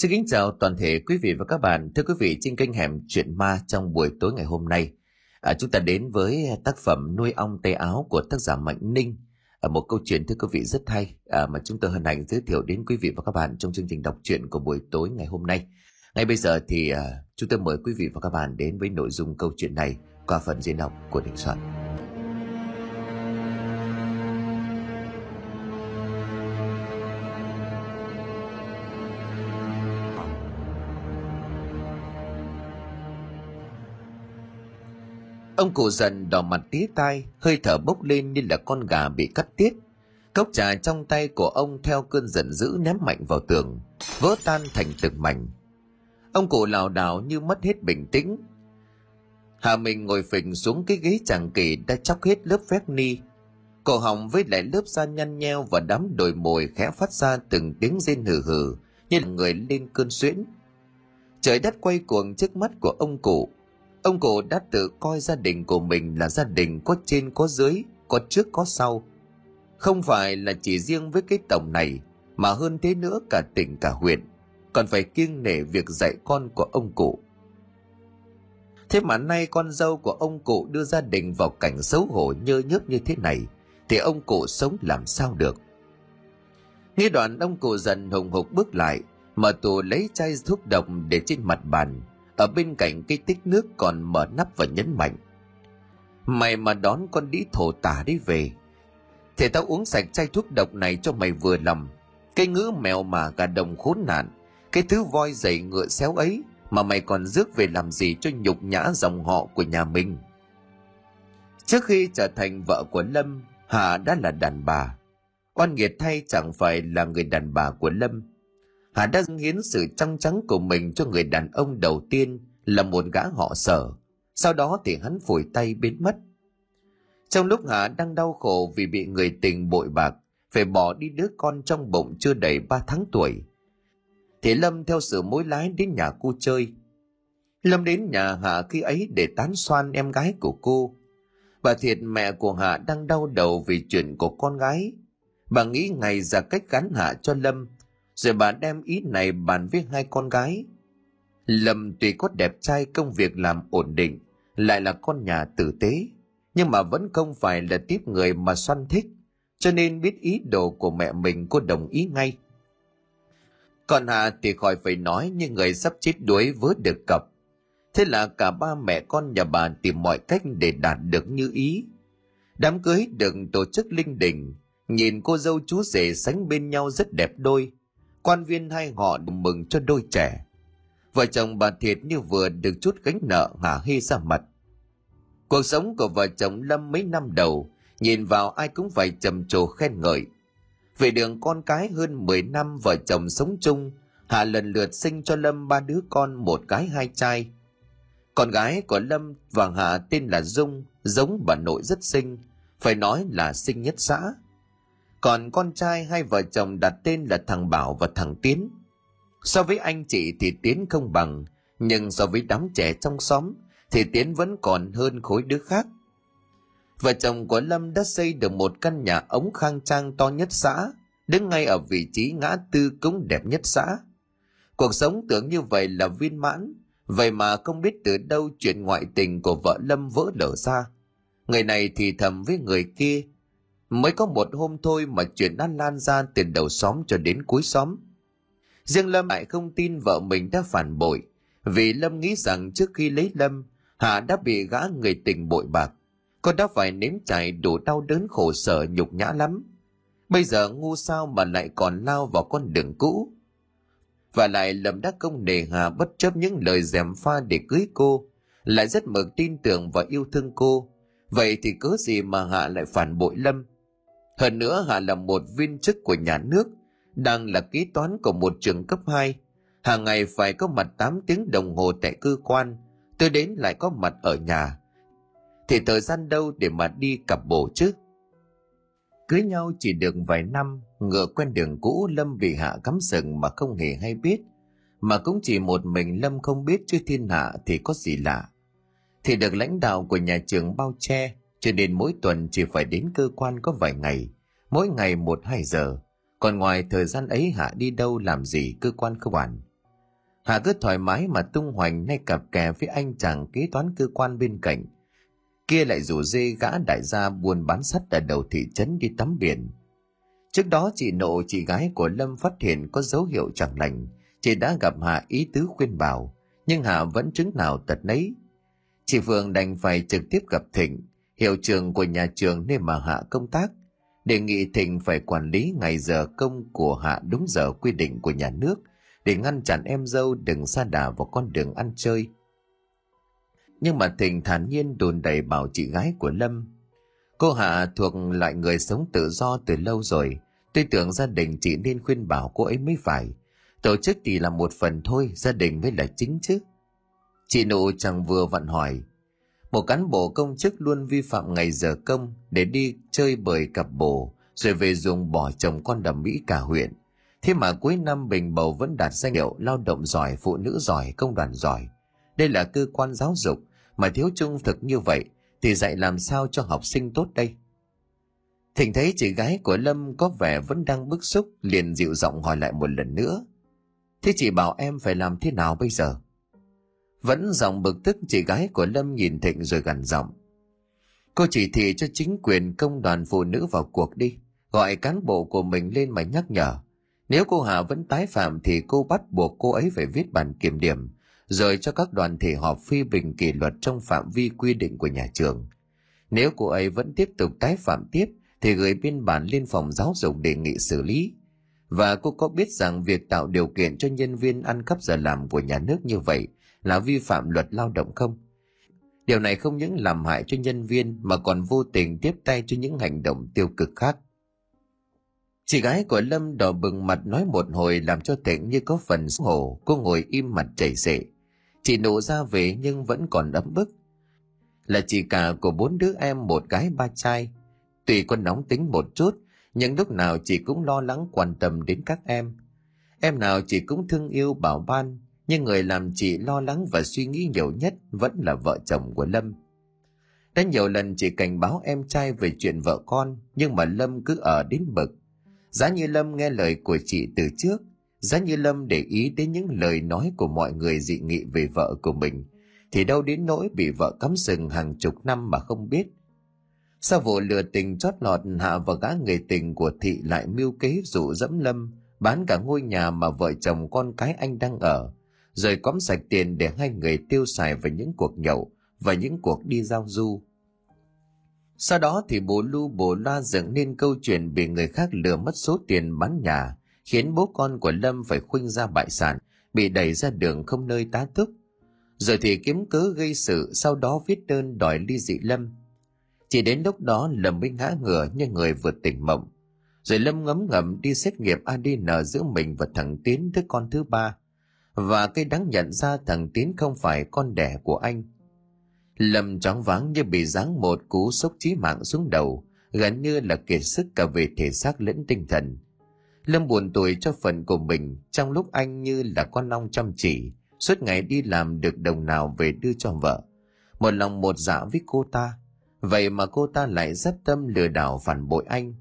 Xin kính chào toàn thể quý vị và các bạn. Thưa quý vị, trên kênh Hẻm Chuyện Ma trong buổi tối ngày hôm nay, à, chúng ta đến với à, tác phẩm Nuôi ong tay áo của tác giả Mạnh Ninh. À, một câu chuyện thưa quý vị rất hay à, mà chúng tôi hân hạnh giới thiệu đến quý vị và các bạn trong chương trình đọc truyện của buổi tối ngày hôm nay. Ngay bây giờ thì à, chúng tôi mời quý vị và các bạn đến với nội dung câu chuyện này qua phần diễn đọc của Đình Soạn. Ông cụ dần đỏ mặt tía tai, hơi thở bốc lên như là con gà bị cắt tiết. Cốc trà trong tay của ông theo cơn giận dữ ném mạnh vào tường, vỡ tan thành từng mảnh. Ông cụ lảo đảo như mất hết bình tĩnh. Hà mình ngồi phình xuống cái ghế chàng kỳ đã chóc hết lớp phép ni. Cổ họng với lại lớp da nhăn nheo và đám đồi mồi khẽ phát ra từng tiếng rên hừ hừ như là người lên cơn suyễn. Trời đất quay cuồng trước mắt của ông cụ, Ông cụ đã tự coi gia đình của mình là gia đình có trên có dưới, có trước có sau. Không phải là chỉ riêng với cái tổng này, mà hơn thế nữa cả tỉnh cả huyện, còn phải kiêng nể việc dạy con của ông cụ. Thế mà nay con dâu của ông cụ đưa gia đình vào cảnh xấu hổ nhơ nhớp như thế này, thì ông cụ sống làm sao được? Nghe đoạn ông cụ dần hùng hục bước lại, mở tù lấy chai thuốc độc để trên mặt bàn, ở bên cạnh cái tích nước còn mở nắp và nhấn mạnh. Mày mà đón con đĩ thổ tả đi về, thì tao uống sạch chai thuốc độc này cho mày vừa lòng. Cái ngữ mèo mà gà đồng khốn nạn, cái thứ voi dày ngựa xéo ấy mà mày còn rước về làm gì cho nhục nhã dòng họ của nhà mình? Trước khi trở thành vợ của lâm, hà đã là đàn bà. Oan nghiệt thay chẳng phải là người đàn bà của lâm Hà đã hiến sự trong trắng của mình cho người đàn ông đầu tiên là một gã họ sở. Sau đó thì hắn phủi tay biến mất. Trong lúc Hà đang đau khổ vì bị người tình bội bạc, phải bỏ đi đứa con trong bụng chưa đầy ba tháng tuổi. Thì Lâm theo sự mối lái đến nhà cô chơi. Lâm đến nhà Hạ khi ấy để tán xoan em gái của cô. Bà Thiệt mẹ của Hạ đang đau đầu vì chuyện của con gái. Bà nghĩ ngày ra cách gắn Hạ cho Lâm rồi bà đem ý này bàn với hai con gái. Lâm tuy có đẹp trai công việc làm ổn định, lại là con nhà tử tế, nhưng mà vẫn không phải là tiếp người mà xoăn thích, cho nên biết ý đồ của mẹ mình cô đồng ý ngay. Còn Hà thì khỏi phải nói như người sắp chết đuối vớ được cặp. Thế là cả ba mẹ con nhà bà tìm mọi cách để đạt được như ý. Đám cưới được tổ chức linh đình, nhìn cô dâu chú rể sánh bên nhau rất đẹp đôi, quan viên hai họ mừng cho đôi trẻ. Vợ chồng bà Thiệt như vừa được chút gánh nợ hả hê ra mặt. Cuộc sống của vợ chồng Lâm mấy năm đầu, nhìn vào ai cũng phải trầm trồ khen ngợi. Về đường con cái hơn 10 năm vợ chồng sống chung, Hạ lần lượt sinh cho Lâm ba đứa con một gái hai trai. Con gái của Lâm và Hạ tên là Dung, giống bà nội rất xinh, phải nói là xinh nhất xã. Còn con trai hai vợ chồng đặt tên là thằng Bảo và thằng Tiến. So với anh chị thì Tiến không bằng, nhưng so với đám trẻ trong xóm thì Tiến vẫn còn hơn khối đứa khác. Vợ chồng của Lâm đã xây được một căn nhà ống khang trang to nhất xã, đứng ngay ở vị trí ngã tư cũng đẹp nhất xã. Cuộc sống tưởng như vậy là viên mãn, vậy mà không biết từ đâu chuyện ngoại tình của vợ Lâm vỡ lở ra. Người này thì thầm với người kia Mới có một hôm thôi mà chuyện đã lan ra từ đầu xóm cho đến cuối xóm. Riêng Lâm lại không tin vợ mình đã phản bội, vì Lâm nghĩ rằng trước khi lấy Lâm, Hạ đã bị gã người tình bội bạc. Con đã phải nếm trải đủ đau đớn khổ sở nhục nhã lắm. Bây giờ ngu sao mà lại còn lao vào con đường cũ. Và lại Lâm đã công nề Hà bất chấp những lời dèm pha để cưới cô, lại rất mực tin tưởng và yêu thương cô. Vậy thì cớ gì mà Hạ lại phản bội Lâm? Hơn nữa Hạ là một viên chức của nhà nước, đang là kế toán của một trường cấp 2. Hàng ngày phải có mặt 8 tiếng đồng hồ tại cơ quan, tôi đến lại có mặt ở nhà. Thì thời gian đâu để mà đi cặp bộ chứ? Cưới nhau chỉ được vài năm, ngựa quen đường cũ Lâm bị Hạ cắm sừng mà không hề hay biết. Mà cũng chỉ một mình Lâm không biết chứ thiên hạ thì có gì lạ. Thì được lãnh đạo của nhà trường bao che, cho nên mỗi tuần chỉ phải đến cơ quan có vài ngày, mỗi ngày một hai giờ. Còn ngoài thời gian ấy Hạ đi đâu làm gì cơ quan không quản. Hà cứ thoải mái mà tung hoành nay cặp kè với anh chàng kế toán cơ quan bên cạnh. Kia lại rủ dê gã đại gia buôn bán sắt ở đầu thị trấn đi tắm biển. Trước đó chị nộ chị gái của Lâm phát hiện có dấu hiệu chẳng lành. Chị đã gặp Hà ý tứ khuyên bảo, nhưng Hà vẫn chứng nào tật nấy. Chị Phượng đành phải trực tiếp gặp Thịnh, hiệu trường của nhà trường nên mà Hạ công tác. Đề nghị Thịnh phải quản lý ngày giờ công của Hạ đúng giờ quy định của nhà nước để ngăn chặn em dâu đừng xa đà vào con đường ăn chơi. Nhưng mà Thịnh thản nhiên đồn đầy bảo chị gái của Lâm. Cô Hạ thuộc loại người sống tự do từ lâu rồi. Tôi tưởng gia đình chị nên khuyên bảo cô ấy mới phải. Tổ chức thì là một phần thôi, gia đình mới là chính chứ. Chị nụ chẳng vừa vặn hỏi. Một cán bộ công chức luôn vi phạm ngày giờ công để đi chơi bời cặp bồ, rồi về dùng bỏ chồng con đầm Mỹ cả huyện. Thế mà cuối năm Bình Bầu vẫn đạt danh hiệu lao động giỏi, phụ nữ giỏi, công đoàn giỏi. Đây là cơ quan giáo dục, mà thiếu trung thực như vậy thì dạy làm sao cho học sinh tốt đây? thỉnh thấy chị gái của Lâm có vẻ vẫn đang bức xúc, liền dịu giọng hỏi lại một lần nữa. Thế chị bảo em phải làm thế nào bây giờ? Vẫn giọng bực tức chị gái của Lâm nhìn Thịnh rồi gằn giọng. Cô chỉ thị cho chính quyền công đoàn phụ nữ vào cuộc đi, gọi cán bộ của mình lên mà nhắc nhở. Nếu cô Hà vẫn tái phạm thì cô bắt buộc cô ấy phải viết bản kiểm điểm, rồi cho các đoàn thể họp phi bình kỷ luật trong phạm vi quy định của nhà trường. Nếu cô ấy vẫn tiếp tục tái phạm tiếp thì gửi biên bản lên phòng giáo dục đề nghị xử lý. Và cô có biết rằng việc tạo điều kiện cho nhân viên ăn cắp giờ làm của nhà nước như vậy là vi phạm luật lao động không? Điều này không những làm hại cho nhân viên mà còn vô tình tiếp tay cho những hành động tiêu cực khác. Chị gái của Lâm đỏ bừng mặt nói một hồi làm cho Thịnh như có phần xấu hổ, cô ngồi im mặt chảy xệ. Chị nổ ra về nhưng vẫn còn ấm bức. Là chị cả của bốn đứa em một gái ba trai. Tuy con nóng tính một chút, nhưng lúc nào chị cũng lo lắng quan tâm đến các em. Em nào chị cũng thương yêu bảo ban, nhưng người làm chị lo lắng và suy nghĩ nhiều nhất vẫn là vợ chồng của Lâm. Đã nhiều lần chị cảnh báo em trai về chuyện vợ con, nhưng mà Lâm cứ ở đến bực. Giá như Lâm nghe lời của chị từ trước, giá như Lâm để ý đến những lời nói của mọi người dị nghị về vợ của mình, thì đâu đến nỗi bị vợ cắm sừng hàng chục năm mà không biết. Sau vụ lừa tình chót lọt hạ và gã người tình của thị lại mưu kế dụ dẫm Lâm, bán cả ngôi nhà mà vợ chồng con cái anh đang ở, rồi cóm sạch tiền để hai người tiêu xài vào những cuộc nhậu và những cuộc đi giao du. Sau đó thì bố Lu bố loa dựng nên câu chuyện bị người khác lừa mất số tiền bán nhà, khiến bố con của Lâm phải khuynh ra bại sản, bị đẩy ra đường không nơi tá túc. Rồi thì kiếm cớ gây sự, sau đó viết đơn đòi ly dị Lâm. Chỉ đến lúc đó Lâm mới ngã ngửa như người vượt tỉnh mộng. Rồi Lâm ngấm ngầm đi xét nghiệm ADN giữa mình và thằng Tiến đứa con thứ ba. Và cái đáng nhận ra thằng Tiến không phải con đẻ của anh – Lâm choáng váng như bị giáng một cú sốc chí mạng xuống đầu, gần như là kiệt sức cả về thể xác lẫn tinh thần. Lâm buồn tuổi cho phần của mình trong lúc anh như là con ong chăm chỉ, suốt ngày đi làm được đồng nào về đưa cho vợ. Một lòng một dạ với cô ta, vậy mà cô ta lại dấp tâm lừa đảo phản bội anh.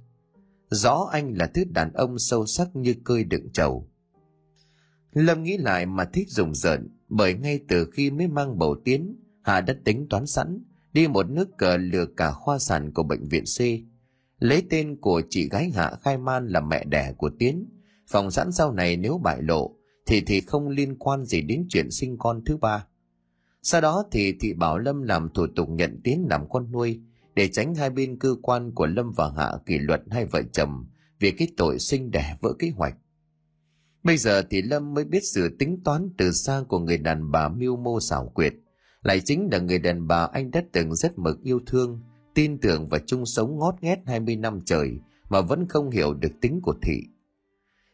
Rõ anh là thứ đàn ông sâu sắc như cơi đựng trầu. Lâm nghĩ lại mà thích rùng rợn, bởi ngay từ khi mới mang bầu tiến, Hà đã tính toán sẵn, đi một nước cờ lừa cả khoa sản của bệnh viện C. Lấy tên của chị gái Hạ khai man là mẹ đẻ của Tiến. Phòng sẵn sau này nếu bại lộ, thì thì không liên quan gì đến chuyện sinh con thứ ba. Sau đó thì thị bảo Lâm làm thủ tục nhận Tiến làm con nuôi, để tránh hai bên cơ quan của Lâm và Hạ kỷ luật hai vợ chồng vì cái tội sinh đẻ vỡ kế hoạch. Bây giờ thì Lâm mới biết sự tính toán từ xa của người đàn bà mưu mô xảo quyệt – lại chính là người đàn bà anh đã từng rất mực yêu thương, tin tưởng và chung sống ngót nghét 20 năm trời mà vẫn không hiểu được tính của thị.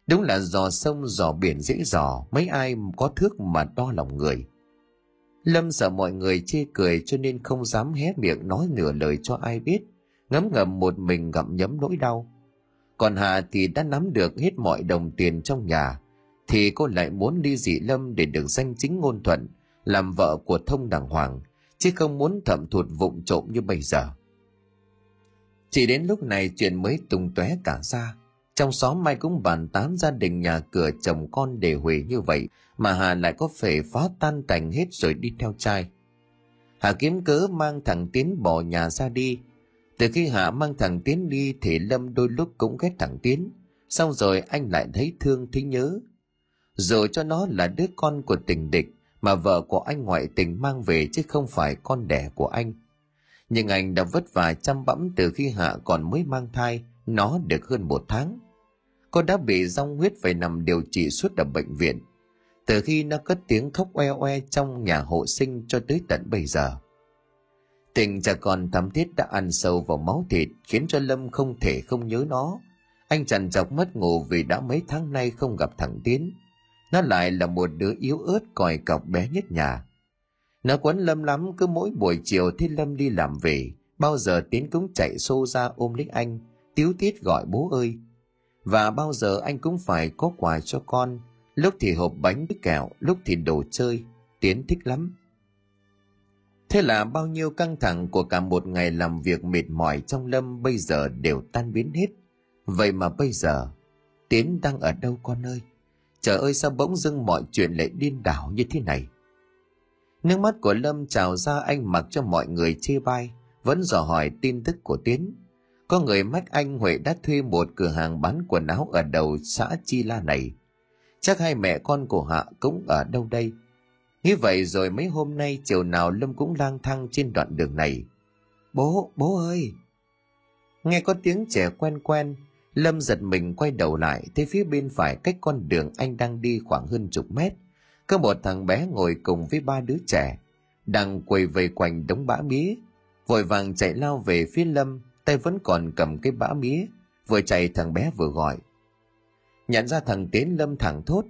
Đúng là dò sông dò biển dễ dò, mấy ai có thước mà đo lòng người. Lâm sợ mọi người chê cười cho nên không dám hé miệng nói nửa lời cho ai biết, ngấm ngầm một mình gặm nhấm nỗi đau. Còn Hà thì đã nắm được hết mọi đồng tiền trong nhà, thì cô lại muốn đi dị Lâm để được danh chính ngôn thuận, làm vợ của thông đàng hoàng chứ không muốn thẩm thụt vụng trộm như bây giờ. Chỉ đến lúc này chuyện mới tung tóe cả ra. Trong xóm mai cũng bàn tán gia đình nhà cửa chồng con để hủy như vậy mà hà lại có thể phá tan cảnh hết rồi đi theo trai. Hà kiếm cớ mang thằng tiến bỏ nhà ra đi. Từ khi hạ mang thằng tiến đi thì lâm đôi lúc cũng ghét thằng tiến. Xong rồi anh lại thấy thương thấy nhớ dù cho nó là đứa con của tình địch mà vợ của anh ngoại tình mang về chứ không phải con đẻ của anh. Nhưng anh đã vất vả chăm bẵm từ khi hạ còn mới mang thai, nó được hơn một tháng. Cô đã bị rong huyết phải nằm điều trị suốt ở bệnh viện. Từ khi nó cất tiếng khóc oe oe trong nhà hộ sinh cho tới tận bây giờ. Tình cha con thắm thiết đã ăn sâu vào máu thịt, khiến cho lâm không thể không nhớ nó. Anh trằn trọc mất ngủ vì đã mấy tháng nay không gặp thằng tiến nó lại là một đứa yếu ớt còi cọc bé nhất nhà. Nó quấn lâm lắm, cứ mỗi buổi chiều thấy lâm đi làm về, bao giờ tiến cũng chạy xô ra ôm lấy anh, tiếu tiết gọi bố ơi. Và bao giờ anh cũng phải có quà cho con, lúc thì hộp bánh với kẹo, lúc thì đồ chơi, tiến thích lắm. Thế là bao nhiêu căng thẳng của cả một ngày làm việc mệt mỏi trong lâm bây giờ đều tan biến hết. Vậy mà bây giờ, tiến đang ở đâu con ơi? Trời ơi, sao bỗng dưng mọi chuyện lại điên đảo như thế này? Nước mắt của lâm trào ra, anh mặc cho mọi người chê bai, vẫn dò hỏi tin tức của tiến. Có người mách anh huệ đã thuê một cửa hàng bán quần áo ở đầu xã chi la này. Chắc hai mẹ con của hạ cũng ở đâu đây? Nghĩ vậy rồi mấy hôm nay chiều nào lâm cũng lang thang trên đoạn đường này. Bố bố ơi! Nghe có tiếng trẻ quen quen lâm giật mình quay đầu lại, thấy phía bên phải cách con đường anh đang đi khoảng hơn chục mét. Có một thằng bé ngồi cùng với ba đứa trẻ, đang quầy vây quanh đống bã mía. Vội vàng chạy lao về phía lâm, tay vẫn còn cầm cái bã mía. Vừa chạy, thằng bé vừa gọi. Nhận ra thằng tiến lâm thẳng thốt,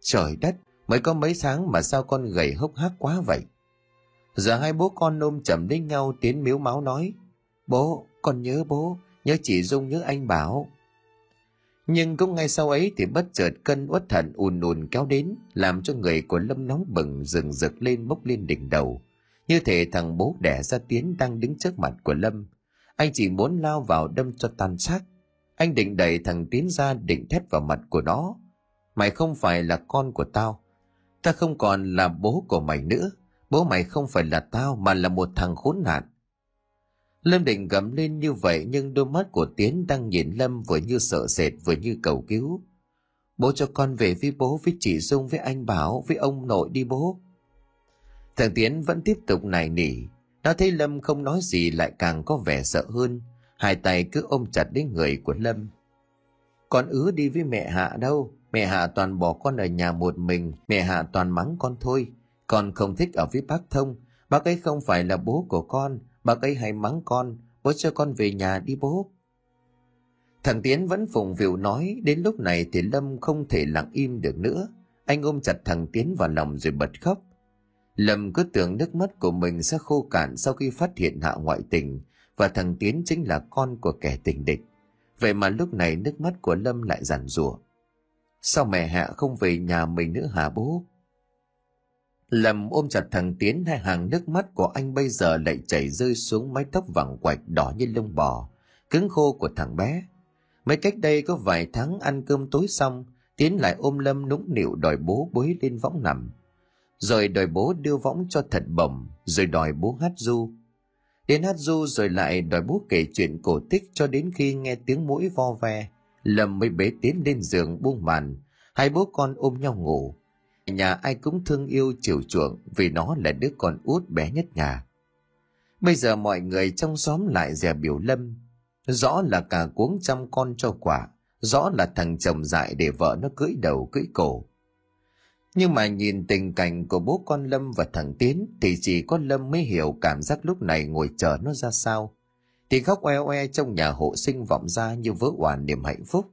trời đất, mới có mấy sáng mà sao con gầy hốc hác quá vậy? Giờ hai bố con ôm chầm lấy nhau, tiến miếu máu nói, bố, con nhớ bố, nhớ chị dung, nhớ anh bảo nhưng cũng ngay sau ấy thì bất chợt cân uất thận ùn ùn kéo đến, làm cho người của lâm nóng bừng rừng rực lên bốc lên đỉnh đầu. Như thể thằng bố đẻ ra tiến đang đứng trước mặt của lâm. Anh chỉ muốn lao vào đâm cho tan xác. Anh định đẩy thằng tiến ra định thét vào mặt của nó. Mày không phải là con của tao. Ta không còn là bố của mày nữa. Bố mày không phải là tao mà là một thằng khốn nạn lâm định gầm lên như vậy, nhưng đôi mắt của tiến đang nhìn lâm vừa như sợ sệt, vừa như cầu cứu. Bố cho con về với bố, với chị dung, với anh bảo, với ông nội đi bố. Thằng tiến vẫn tiếp tục nài nỉ. Nó thấy lâm không nói gì, lại càng có vẻ sợ hơn. Hai tay cứ ôm chặt đến người của lâm. Con ứ đi với mẹ hạ đâu? Mẹ hạ toàn bỏ con ở nhà một mình. Mẹ hạ toàn mắng con thôi. Con không thích ở với bác thông. Bác ấy không phải là bố của con bác ấy hay mắng con, bố cho con về nhà đi bố. Thằng tiến vẫn phùng phịu nói, đến lúc này thì lâm không thể lặng im được nữa. Anh ôm chặt thằng tiến vào lòng rồi bật khóc. Lâm cứ tưởng nước mắt của mình sẽ khô cạn sau khi phát hiện hạ ngoại tình, và thằng tiến chính là con của kẻ tình địch. Vậy mà lúc này nước mắt của lâm lại giàn rủa sao mẹ hạ không về nhà mình nữa hả bố? Lâm ôm chặt thằng Tiến hai hàng nước mắt của anh bây giờ lại chảy rơi xuống mái tóc vàng quạch đỏ như lông bò, cứng khô của thằng bé. Mấy cách đây có vài tháng ăn cơm tối xong, Tiến lại ôm Lâm nũng nịu đòi bố bới lên võng nằm. Rồi đòi bố đưa võng cho thật bổng, rồi đòi bố hát du. Đến hát du rồi lại đòi bố kể chuyện cổ tích cho đến khi nghe tiếng mũi vo ve. Lâm mới bế Tiến lên giường buông màn, hai bố con ôm nhau ngủ nhà ai cũng thương yêu chiều chuộng vì nó là đứa con út bé nhất nhà. Bây giờ mọi người trong xóm lại dè biểu lâm, rõ là cả cuống chăm con cho quả, rõ là thằng chồng dại để vợ nó cưỡi đầu cưỡi cổ. Nhưng mà nhìn tình cảnh của bố con Lâm và thằng Tiến thì chỉ có Lâm mới hiểu cảm giác lúc này ngồi chờ nó ra sao. Thì khóc oe oe trong nhà hộ sinh vọng ra như vỡ hoàn niềm hạnh phúc.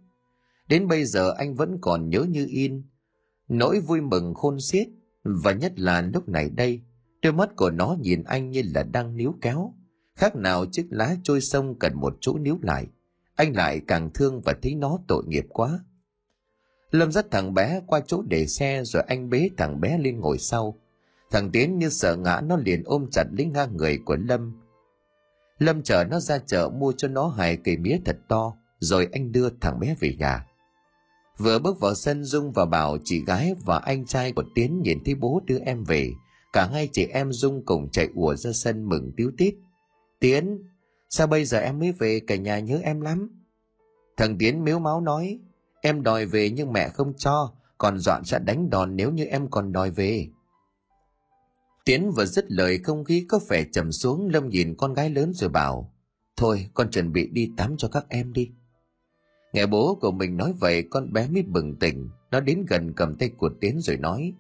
Đến bây giờ anh vẫn còn nhớ như in, nỗi vui mừng khôn xiết, và nhất là lúc này đây, đôi mắt của nó nhìn anh như là đang níu kéo. Khác nào chiếc lá trôi sông cần một chỗ níu lại, anh lại càng thương và thấy nó tội nghiệp quá. Lâm dắt thằng bé qua chỗ để xe rồi anh bế thằng bé lên ngồi sau. Thằng tiến như sợ ngã, nó liền ôm chặt lấy ngang người của lâm. Lâm chở nó ra chợ mua cho nó hai cây mía thật to, rồi anh đưa thằng bé về nhà vừa bước vào sân, dung và bảo, chị gái và anh trai của tiến nhìn thấy bố đưa em về. Cả hai chị em dung cùng chạy ùa ra sân mừng tiếu tít. Tiến, sao bây giờ em mới về? Cả nhà nhớ em lắm. Thằng tiến miếu máu nói, em đòi về nhưng mẹ không cho, còn dọn sẽ đánh đòn nếu như em còn đòi về. Tiến vừa dứt lời, không khí có vẻ trầm xuống, lâm nhìn con gái lớn rồi bảo, thôi, con chuẩn bị đi tắm cho các em đi nghe bố của mình nói vậy, con bé mới bừng tỉnh. Nó đến gần cầm tay của tiến rồi nói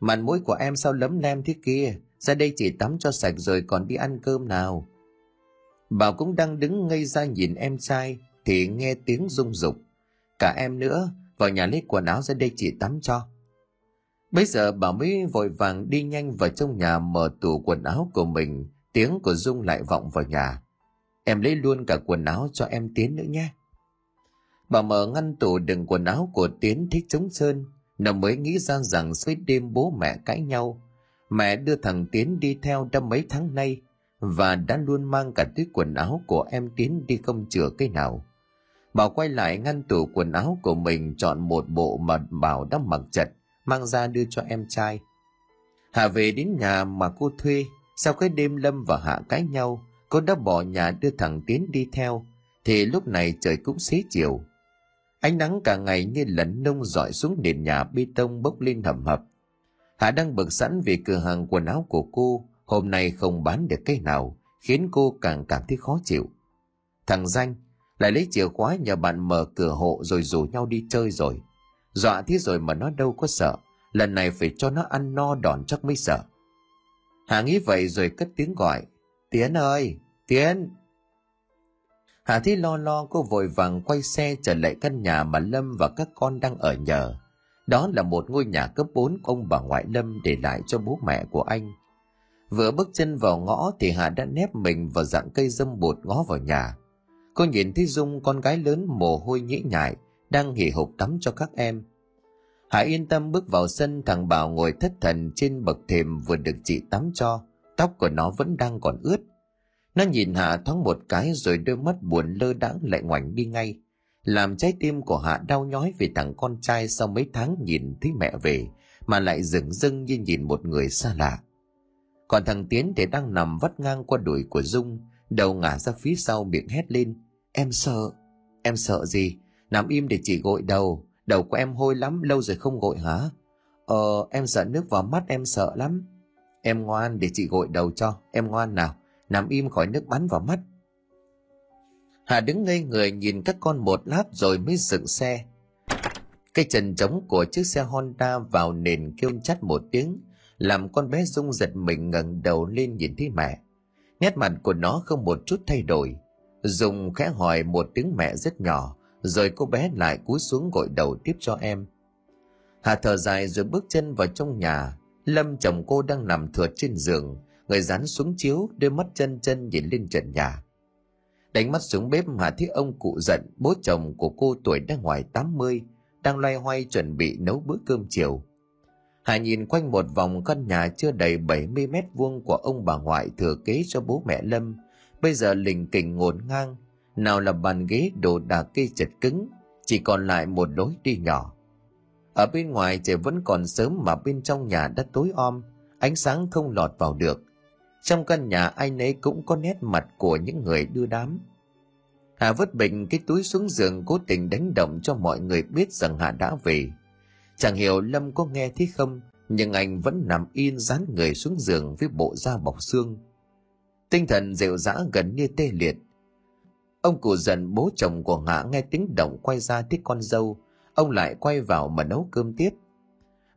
Màn mũi của em sao lấm lem thế kia? Ra đây chỉ tắm cho sạch rồi còn đi ăn cơm nào. Bảo cũng đang đứng ngây ra nhìn em trai, thì nghe tiếng rung rục. Cả em nữa, vào nhà lấy quần áo ra đây chị tắm cho. Bây giờ bảo mới vội vàng đi nhanh vào trong nhà mở tủ quần áo của mình. Tiếng của dung lại vọng vào nhà. Em lấy luôn cả quần áo cho em tiến nữa nhé bà mở ngăn tủ đựng quần áo của tiến thích chống sơn. Nó mới nghĩ ra rằng suốt đêm bố mẹ cãi nhau. Mẹ đưa thằng tiến đi theo đã mấy tháng nay và đã luôn mang cả túi quần áo của em tiến đi không chừa cái nào. Bảo quay lại ngăn tủ quần áo của mình chọn một bộ mà bảo đã mặc chật, mang ra đưa cho em trai. Hạ về đến nhà mà cô thuê. Sau cái đêm lâm và hạ cãi nhau, cô đã bỏ nhà đưa thằng tiến đi theo. Thì lúc này trời cũng xế chiều ánh nắng cả ngày như lẫn nông dọi xuống nền nhà bê tông bốc lên hầm hập. Hạ đang bực sẵn vì cửa hàng quần áo của cô, hôm nay không bán được cái nào, khiến cô càng cảm thấy khó chịu. Thằng danh lại lấy chìa khóa nhờ bạn mở cửa hộ rồi rủ nhau đi chơi rồi. Dọa thế rồi mà nó đâu có sợ, lần này phải cho nó ăn no đòn chắc mới sợ. Hà nghĩ vậy rồi cất tiếng gọi, tiến ơi, tiến hà thi lo lo cô vội vàng quay xe trở lại căn nhà mà lâm và các con đang ở nhờ. Đó là một ngôi nhà cấp 4 ông bà ngoại lâm để lại cho bố mẹ của anh. Vừa bước chân vào ngõ thì hà đã nép mình vào dạng cây dâm bột ngó vào nhà. Cô nhìn thấy dung con gái lớn mồ hôi nhễ nhại đang hì hục tắm cho các em. Hạ yên tâm bước vào sân thằng Bảo ngồi thất thần trên bậc thềm vừa được chị tắm cho, tóc của nó vẫn đang còn ướt. Nó nhìn Hạ thoáng một cái rồi đôi mắt buồn lơ đãng lại ngoảnh đi ngay, làm trái tim của Hạ đau nhói vì thằng con trai sau mấy tháng nhìn thấy mẹ về mà lại dừng dưng như nhìn một người xa lạ. Còn thằng Tiến thì đang nằm vắt ngang qua đùi của Dung, đầu ngả ra phía sau miệng hét lên. Em sợ. Em sợ gì? Nằm im để chị gội đầu, đầu của em hôi lắm lâu rồi không gội hả ờ em sợ nước vào mắt em sợ lắm em ngoan để chị gội đầu cho em ngoan nào nằm im khỏi nước bắn vào mắt. Hà đứng ngây người nhìn các con một lát rồi mới dựng xe. Cái chân trống của chiếc xe honda vào nền kêu chắt một tiếng, làm con bé rung giật mình ngẩng đầu lên nhìn thấy mẹ. Nét mặt của nó không một chút thay đổi. Dùng khẽ hỏi một tiếng mẹ rất nhỏ, rồi cô bé lại cúi xuống gội đầu tiếp cho em. Hà thở dài rồi bước chân vào trong nhà. Lâm chồng cô đang nằm thượt trên giường người dán xuống chiếu đôi mắt chân chân nhìn lên trần nhà. Đánh mắt xuống bếp hà thấy ông cụ giận bố chồng của cô tuổi đã ngoài 80 đang loay hoay chuẩn bị nấu bữa cơm chiều. Hà nhìn quanh một vòng căn nhà chưa đầy 70 mét vuông của ông bà ngoại thừa kế cho bố mẹ Lâm, bây giờ lình kình ngổn ngang, nào là bàn ghế đồ đạc cây chật cứng chỉ còn lại một lối đi nhỏ. Ở bên ngoài trời vẫn còn sớm mà bên trong nhà đã tối om ánh sáng không lọt vào được trong căn nhà ai nấy cũng có nét mặt của những người đưa đám. Hà vứt bình cái túi xuống giường cố tình đánh động cho mọi người biết rằng hà đã về. Chẳng hiểu lâm có nghe thấy không nhưng anh vẫn nằm yên dán người xuống giường với bộ da bọc xương. Tinh thần rệu rã gần như tê liệt. Ông cụ dần bố chồng của Hạ nghe tiếng động quay ra thích con dâu, ông lại quay vào mà nấu cơm tiếp.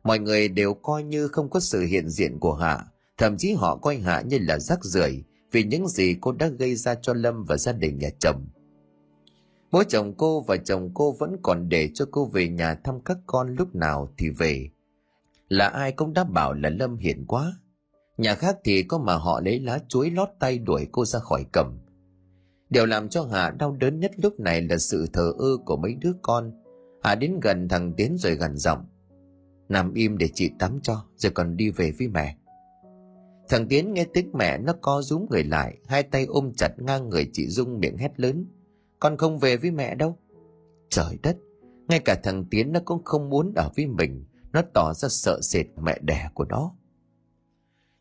Mọi người đều coi như không có sự hiện diện của Hạ, thậm chí họ coi Hạ như là rác rưởi vì những gì cô đã gây ra cho Lâm và gia đình nhà chồng. Bố chồng cô và chồng cô vẫn còn để cho cô về nhà thăm các con lúc nào thì về. Là ai cũng đã bảo là Lâm hiền quá. Nhà khác thì có mà họ lấy lá chuối lót tay đuổi cô ra khỏi cầm. Điều làm cho Hạ đau đớn nhất lúc này là sự thờ ơ của mấy đứa con. Hạ đến gần thằng Tiến rồi gần giọng. Nằm im để chị tắm cho, rồi còn đi về với mẹ. Thằng Tiến nghe tiếng mẹ nó co rúm người lại, hai tay ôm chặt ngang người chị Dung miệng hét lớn. con không về với mẹ đâu. Trời đất ngay cả thằng tiến nó cũng không muốn ở với mình. Nó tỏ ra sợ sệt mẹ đẻ của nó.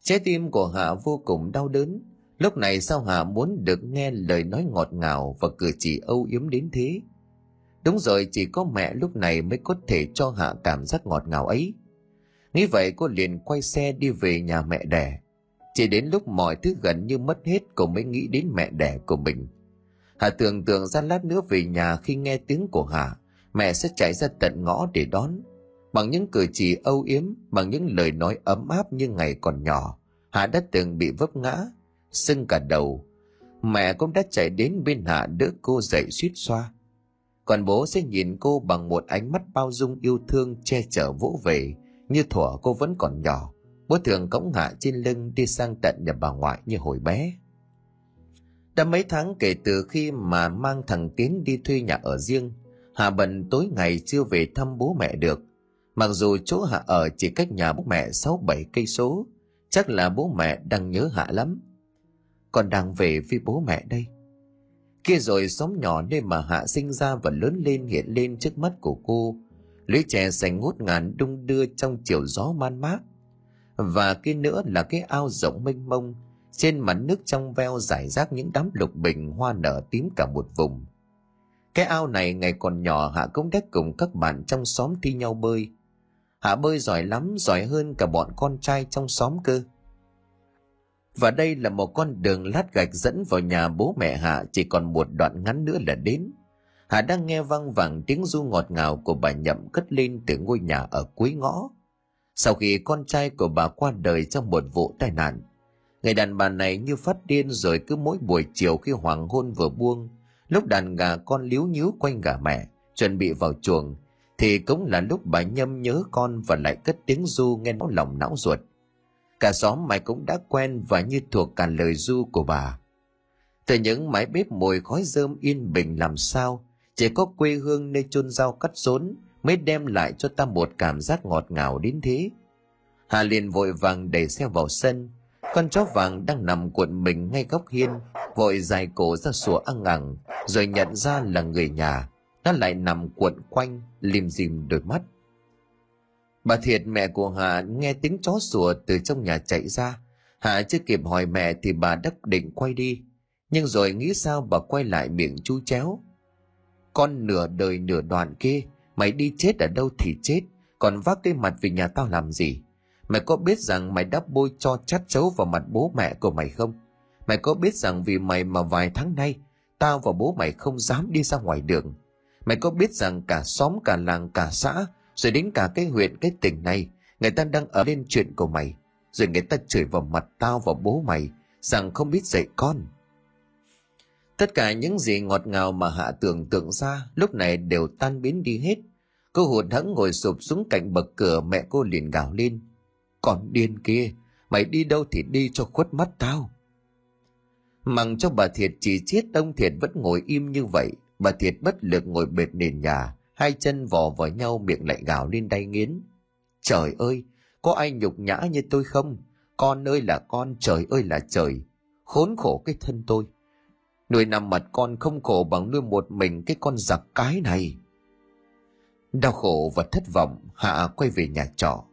Trái tim của hạ vô cùng đau đớn. Lúc này sao hạ muốn được nghe lời nói ngọt ngào và cử chỉ âu yếm đến thế? Đúng rồi chỉ có mẹ lúc này mới có thể cho hạ cảm giác ngọt ngào ấy. Nghĩ vậy cô liền quay xe đi về nhà mẹ đẻ chỉ đến lúc mọi thứ gần như mất hết cô mới nghĩ đến mẹ đẻ của mình Hà tưởng tượng ra lát nữa về nhà khi nghe tiếng của Hà, mẹ sẽ chạy ra tận ngõ để đón. Bằng những cử chỉ âu yếm, bằng những lời nói ấm áp như ngày còn nhỏ, Hà đã từng bị vấp ngã, sưng cả đầu. Mẹ cũng đã chạy đến bên Hà đỡ cô dậy suýt xoa. Còn bố sẽ nhìn cô bằng một ánh mắt bao dung yêu thương che chở vỗ về, như thuở cô vẫn còn nhỏ. Bố thường cõng Hạ trên lưng đi sang tận nhà bà ngoại như hồi bé. Đã mấy tháng kể từ khi mà mang thằng Tiến đi thuê nhà ở riêng, Hà bận tối ngày chưa về thăm bố mẹ được. Mặc dù chỗ Hạ ở chỉ cách nhà bố mẹ 6-7 cây số, chắc là bố mẹ đang nhớ Hạ lắm. Còn đang về với bố mẹ đây. Kia rồi xóm nhỏ nơi mà Hạ sinh ra và lớn lên hiện lên trước mắt của cô. Lưới trẻ xanh ngút ngàn đung đưa trong chiều gió man mát. Và cái nữa là cái ao rộng mênh mông, trên mặt nước trong veo rải rác những đám lục bình hoa nở tím cả một vùng. Cái ao này ngày còn nhỏ Hạ cũng đã cùng các bạn trong xóm thi nhau bơi. Hạ bơi giỏi lắm, giỏi hơn cả bọn con trai trong xóm cơ. Và đây là một con đường lát gạch dẫn vào nhà bố mẹ Hạ chỉ còn một đoạn ngắn nữa là đến. Hạ đang nghe vang vẳng tiếng du ngọt ngào của bà Nhậm cất lên từ ngôi nhà ở cuối ngõ. Sau khi con trai của bà qua đời trong một vụ tai nạn, Người đàn bà này như phát điên rồi cứ mỗi buổi chiều khi hoàng hôn vừa buông, lúc đàn gà con líu nhíu quanh gà mẹ, chuẩn bị vào chuồng, thì cũng là lúc bà nhâm nhớ con và lại cất tiếng du nghe nó lòng não ruột. Cả xóm mày cũng đã quen và như thuộc cả lời du của bà. Từ những mái bếp mùi khói rơm yên bình làm sao, chỉ có quê hương nơi chôn rau cắt rốn mới đem lại cho ta một cảm giác ngọt ngào đến thế. Hà liền vội vàng đẩy xe vào sân, con chó vàng đang nằm cuộn mình ngay góc hiên, vội dài cổ ra sủa ăn ngẳng, rồi nhận ra là người nhà. Nó lại nằm cuộn quanh, lim dim đôi mắt. Bà Thiệt mẹ của Hà nghe tiếng chó sủa từ trong nhà chạy ra. Hà chưa kịp hỏi mẹ thì bà đắc định quay đi. Nhưng rồi nghĩ sao bà quay lại miệng chú chéo. Con nửa đời nửa đoạn kia, mày đi chết ở đâu thì chết, còn vác cái mặt về nhà tao làm gì? Mày có biết rằng mày đã bôi cho chát chấu vào mặt bố mẹ của mày không? Mày có biết rằng vì mày mà vài tháng nay, tao và bố mày không dám đi ra ngoài đường. Mày có biết rằng cả xóm, cả làng, cả xã, rồi đến cả cái huyện, cái tỉnh này, người ta đang ở lên chuyện của mày. Rồi người ta chửi vào mặt tao và bố mày, rằng không biết dạy con. Tất cả những gì ngọt ngào mà Hạ tưởng tượng ra lúc này đều tan biến đi hết. Cô hụt hẫng ngồi sụp xuống cạnh bậc cửa mẹ cô liền gào lên. Còn điên kia, mày đi đâu thì đi cho khuất mắt tao. Mặc cho bà Thiệt chỉ chết ông Thiệt vẫn ngồi im như vậy, bà Thiệt bất lực ngồi bệt nền nhà, hai chân vò vào nhau miệng lại gào lên đay nghiến. Trời ơi, có ai nhục nhã như tôi không? Con ơi là con, trời ơi là trời. Khốn khổ cái thân tôi. Nuôi nằm mặt con không khổ bằng nuôi một mình cái con giặc cái này. Đau khổ và thất vọng, Hạ quay về nhà trọ.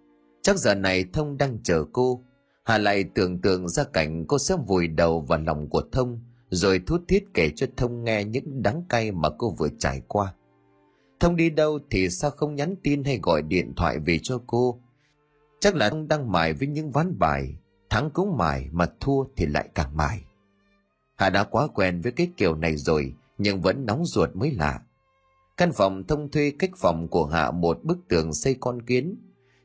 Chắc giờ này Thông đang chờ cô. Hà lại tưởng tượng ra cảnh cô sẽ vùi đầu vào lòng của Thông, rồi thút thít kể cho Thông nghe những đắng cay mà cô vừa trải qua. Thông đi đâu thì sao không nhắn tin hay gọi điện thoại về cho cô? Chắc là Thông đang mải với những ván bài, thắng cũng mải mà thua thì lại càng mải. Hà đã quá quen với cái kiểu này rồi, nhưng vẫn nóng ruột mới lạ. Căn phòng thông thuê cách phòng của Hạ một bức tường xây con kiến,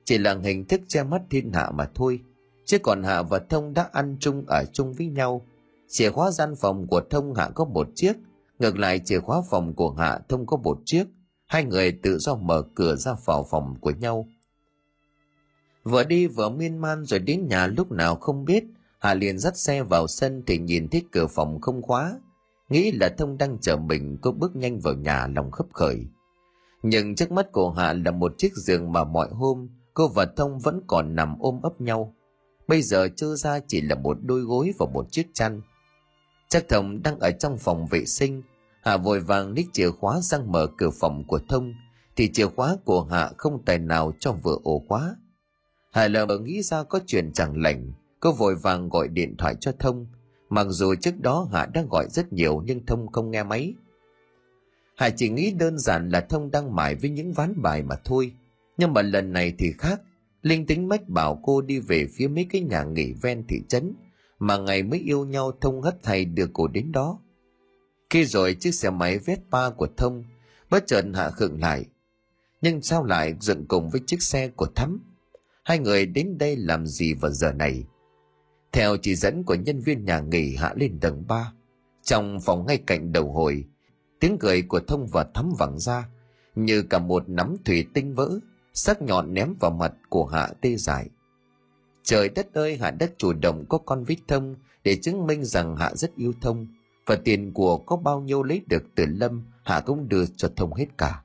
chỉ là hình thức che mắt thiên hạ mà thôi. Chứ còn hạ và thông đã ăn chung ở chung với nhau. Chìa khóa gian phòng của thông hạ có một chiếc. Ngược lại chìa khóa phòng của hạ thông có một chiếc. Hai người tự do mở cửa ra vào phòng của nhau. Vừa đi vừa miên man rồi đến nhà lúc nào không biết. Hạ liền dắt xe vào sân thì nhìn thấy cửa phòng không khóa nghĩ là thông đang chờ mình cô bước nhanh vào nhà lòng khấp khởi nhưng trước mắt của hạ là một chiếc giường mà mọi hôm cô và Thông vẫn còn nằm ôm ấp nhau. Bây giờ trơ ra chỉ là một đôi gối và một chiếc chăn. Chắc Thông đang ở trong phòng vệ sinh, Hạ vội vàng ních chìa khóa sang mở cửa phòng của Thông, thì chìa khóa của Hạ không tài nào cho vừa ổ khóa. Hạ lờ nghĩ ra có chuyện chẳng lành, cô vội vàng gọi điện thoại cho Thông, mặc dù trước đó Hạ đã gọi rất nhiều nhưng Thông không nghe máy. Hạ chỉ nghĩ đơn giản là Thông đang mải với những ván bài mà thôi, nhưng mà lần này thì khác, Linh tính mách bảo cô đi về phía mấy cái nhà nghỉ ven thị trấn, mà ngày mới yêu nhau Thông hất thầy đưa cô đến đó. Khi rồi chiếc xe máy Vespa của Thông bất chợt hạ khựng lại. Nhưng sao lại dựng cùng với chiếc xe của Thắm? Hai người đến đây làm gì vào giờ này? Theo chỉ dẫn của nhân viên nhà nghỉ hạ lên tầng 3. Trong phòng ngay cạnh đầu hồi, tiếng cười của Thông và Thắm vẳng ra, như cả một nắm thủy tinh vỡ, sắc nhọn ném vào mặt của Hạ tê dại. Trời đất ơi, Hạ đất chủ động có con vít thông để chứng minh rằng Hạ rất yêu Thông, và tiền của có bao nhiêu lấy được từ Lâm, Hạ cũng đưa cho Thông hết cả.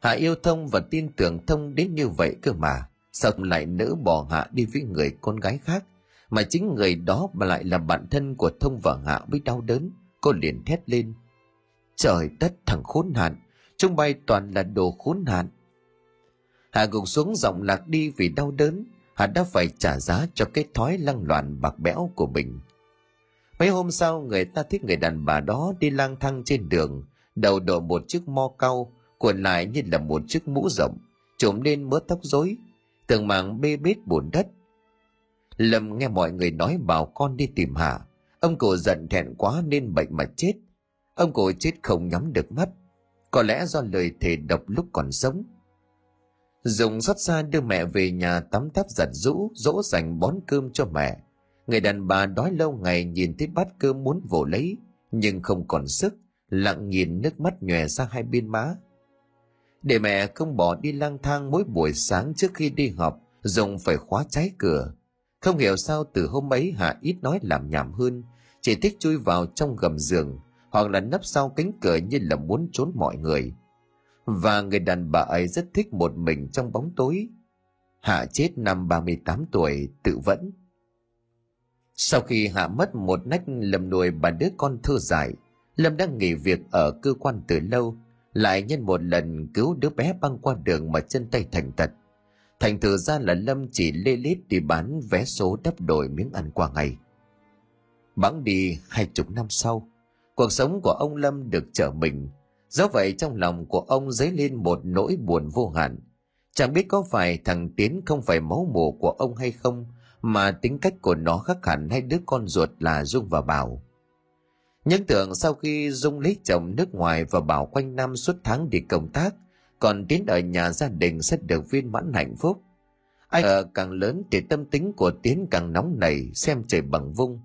Hạ yêu Thông và tin tưởng Thông đến như vậy cơ mà, sao lại nỡ bỏ Hạ đi với người con gái khác, mà chính người đó mà lại là bạn thân của Thông và Hạ mới đau đớn, cô liền thét lên. Trời đất thằng khốn nạn, chúng bay toàn là đồ khốn nạn. Hạ gục xuống giọng lạc đi vì đau đớn, Hạ đã phải trả giá cho cái thói lăng loạn bạc bẽo của mình. Mấy hôm sau người ta thích người đàn bà đó đi lang thang trên đường, đầu đội một chiếc mo cau, cuộn lại như là một chiếc mũ rộng, trộm lên mớ tóc rối, tường mảng bê bết bùn đất. Lâm nghe mọi người nói bảo con đi tìm Hạ, ông cổ giận thẹn quá nên bệnh mà chết. Ông cổ chết không nhắm được mắt, có lẽ do lời thề độc lúc còn sống. Dùng xót xa đưa mẹ về nhà tắm táp giặt rũ, dỗ dành bón cơm cho mẹ Người đàn bà đói lâu ngày nhìn thấy bát cơm muốn vồ lấy, nhưng không còn sức, lặng nhìn nước mắt nhòe ra hai bên má. Để mẹ không bỏ đi lang thang mỗi buổi sáng trước khi đi học, dùng phải khóa trái cửa. Không hiểu sao từ hôm ấy Hạ ít nói làm nhảm hơn, chỉ thích chui vào trong gầm giường, hoặc là nấp sau cánh cửa như là muốn trốn mọi người. Và người đàn bà ấy rất thích một mình trong bóng tối. Hạ chết năm 38 tuổi, tự vẫn. Sau khi Hạ mất một nách lầm nuôi bà đứa con thơ dại, Lâm đang nghỉ việc ở cơ quan từ lâu, lại nhân một lần cứu đứa bé băng qua đường mà chân tay thành tật. Thành thử ra là Lâm chỉ lê lết đi bán vé số đắp đổi miếng ăn qua ngày. Bẵng đi hai chục năm sau, cuộc sống của ông Lâm được trở mình. Do vậy trong lòng của ông dấy lên một nỗi buồn vô hạn. Chẳng biết có phải thằng Tiến không phải máu mủ của ông hay không, mà tính cách của nó khác hẳn hai đứa con ruột là Dung và Bảo. Những tưởng sau khi Dung lấy chồng nước ngoài và Bảo quanh năm suốt tháng đi công tác, còn Tiến ở nhà gia đình sẽ được viên mãn hạnh phúc. Ai ngờ càng lớn thì tâm tính của Tiến càng nóng nảy, xem trời bằng vung.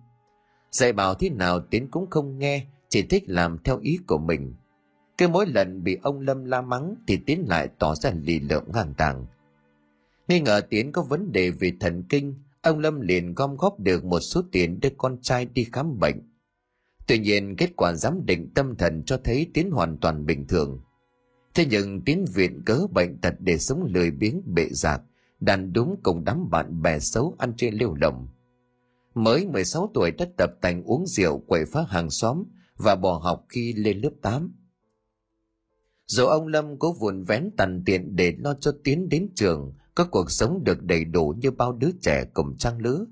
Dạy bảo thế nào Tiến cũng không nghe, chỉ thích làm theo ý của mình. Cứ mỗi lần bị ông Lâm la mắng thì Tiến lại tỏ ra lì lợm ngang tàng. Nghi ngờ Tiến có vấn đề về thần kinh, ông Lâm liền gom góp được một số tiền đưa con trai đi khám bệnh. Tuy nhiên kết quả giám định tâm thần cho thấy Tiến hoàn toàn bình thường. Thế nhưng Tiến viện cớ bệnh tật để sống lười biếng bệ giạc, đàn đúng cùng đám bạn bè xấu ăn chơi liêu lồng. Mới 16 tuổi đã tập tành uống rượu quậy phá hàng xóm và bỏ học khi lên lớp 8. Dù ông Lâm cố vùn vén tàn tiện để lo cho Tiến đến trường, có cuộc sống được đầy đủ như bao đứa trẻ cùng trang lứa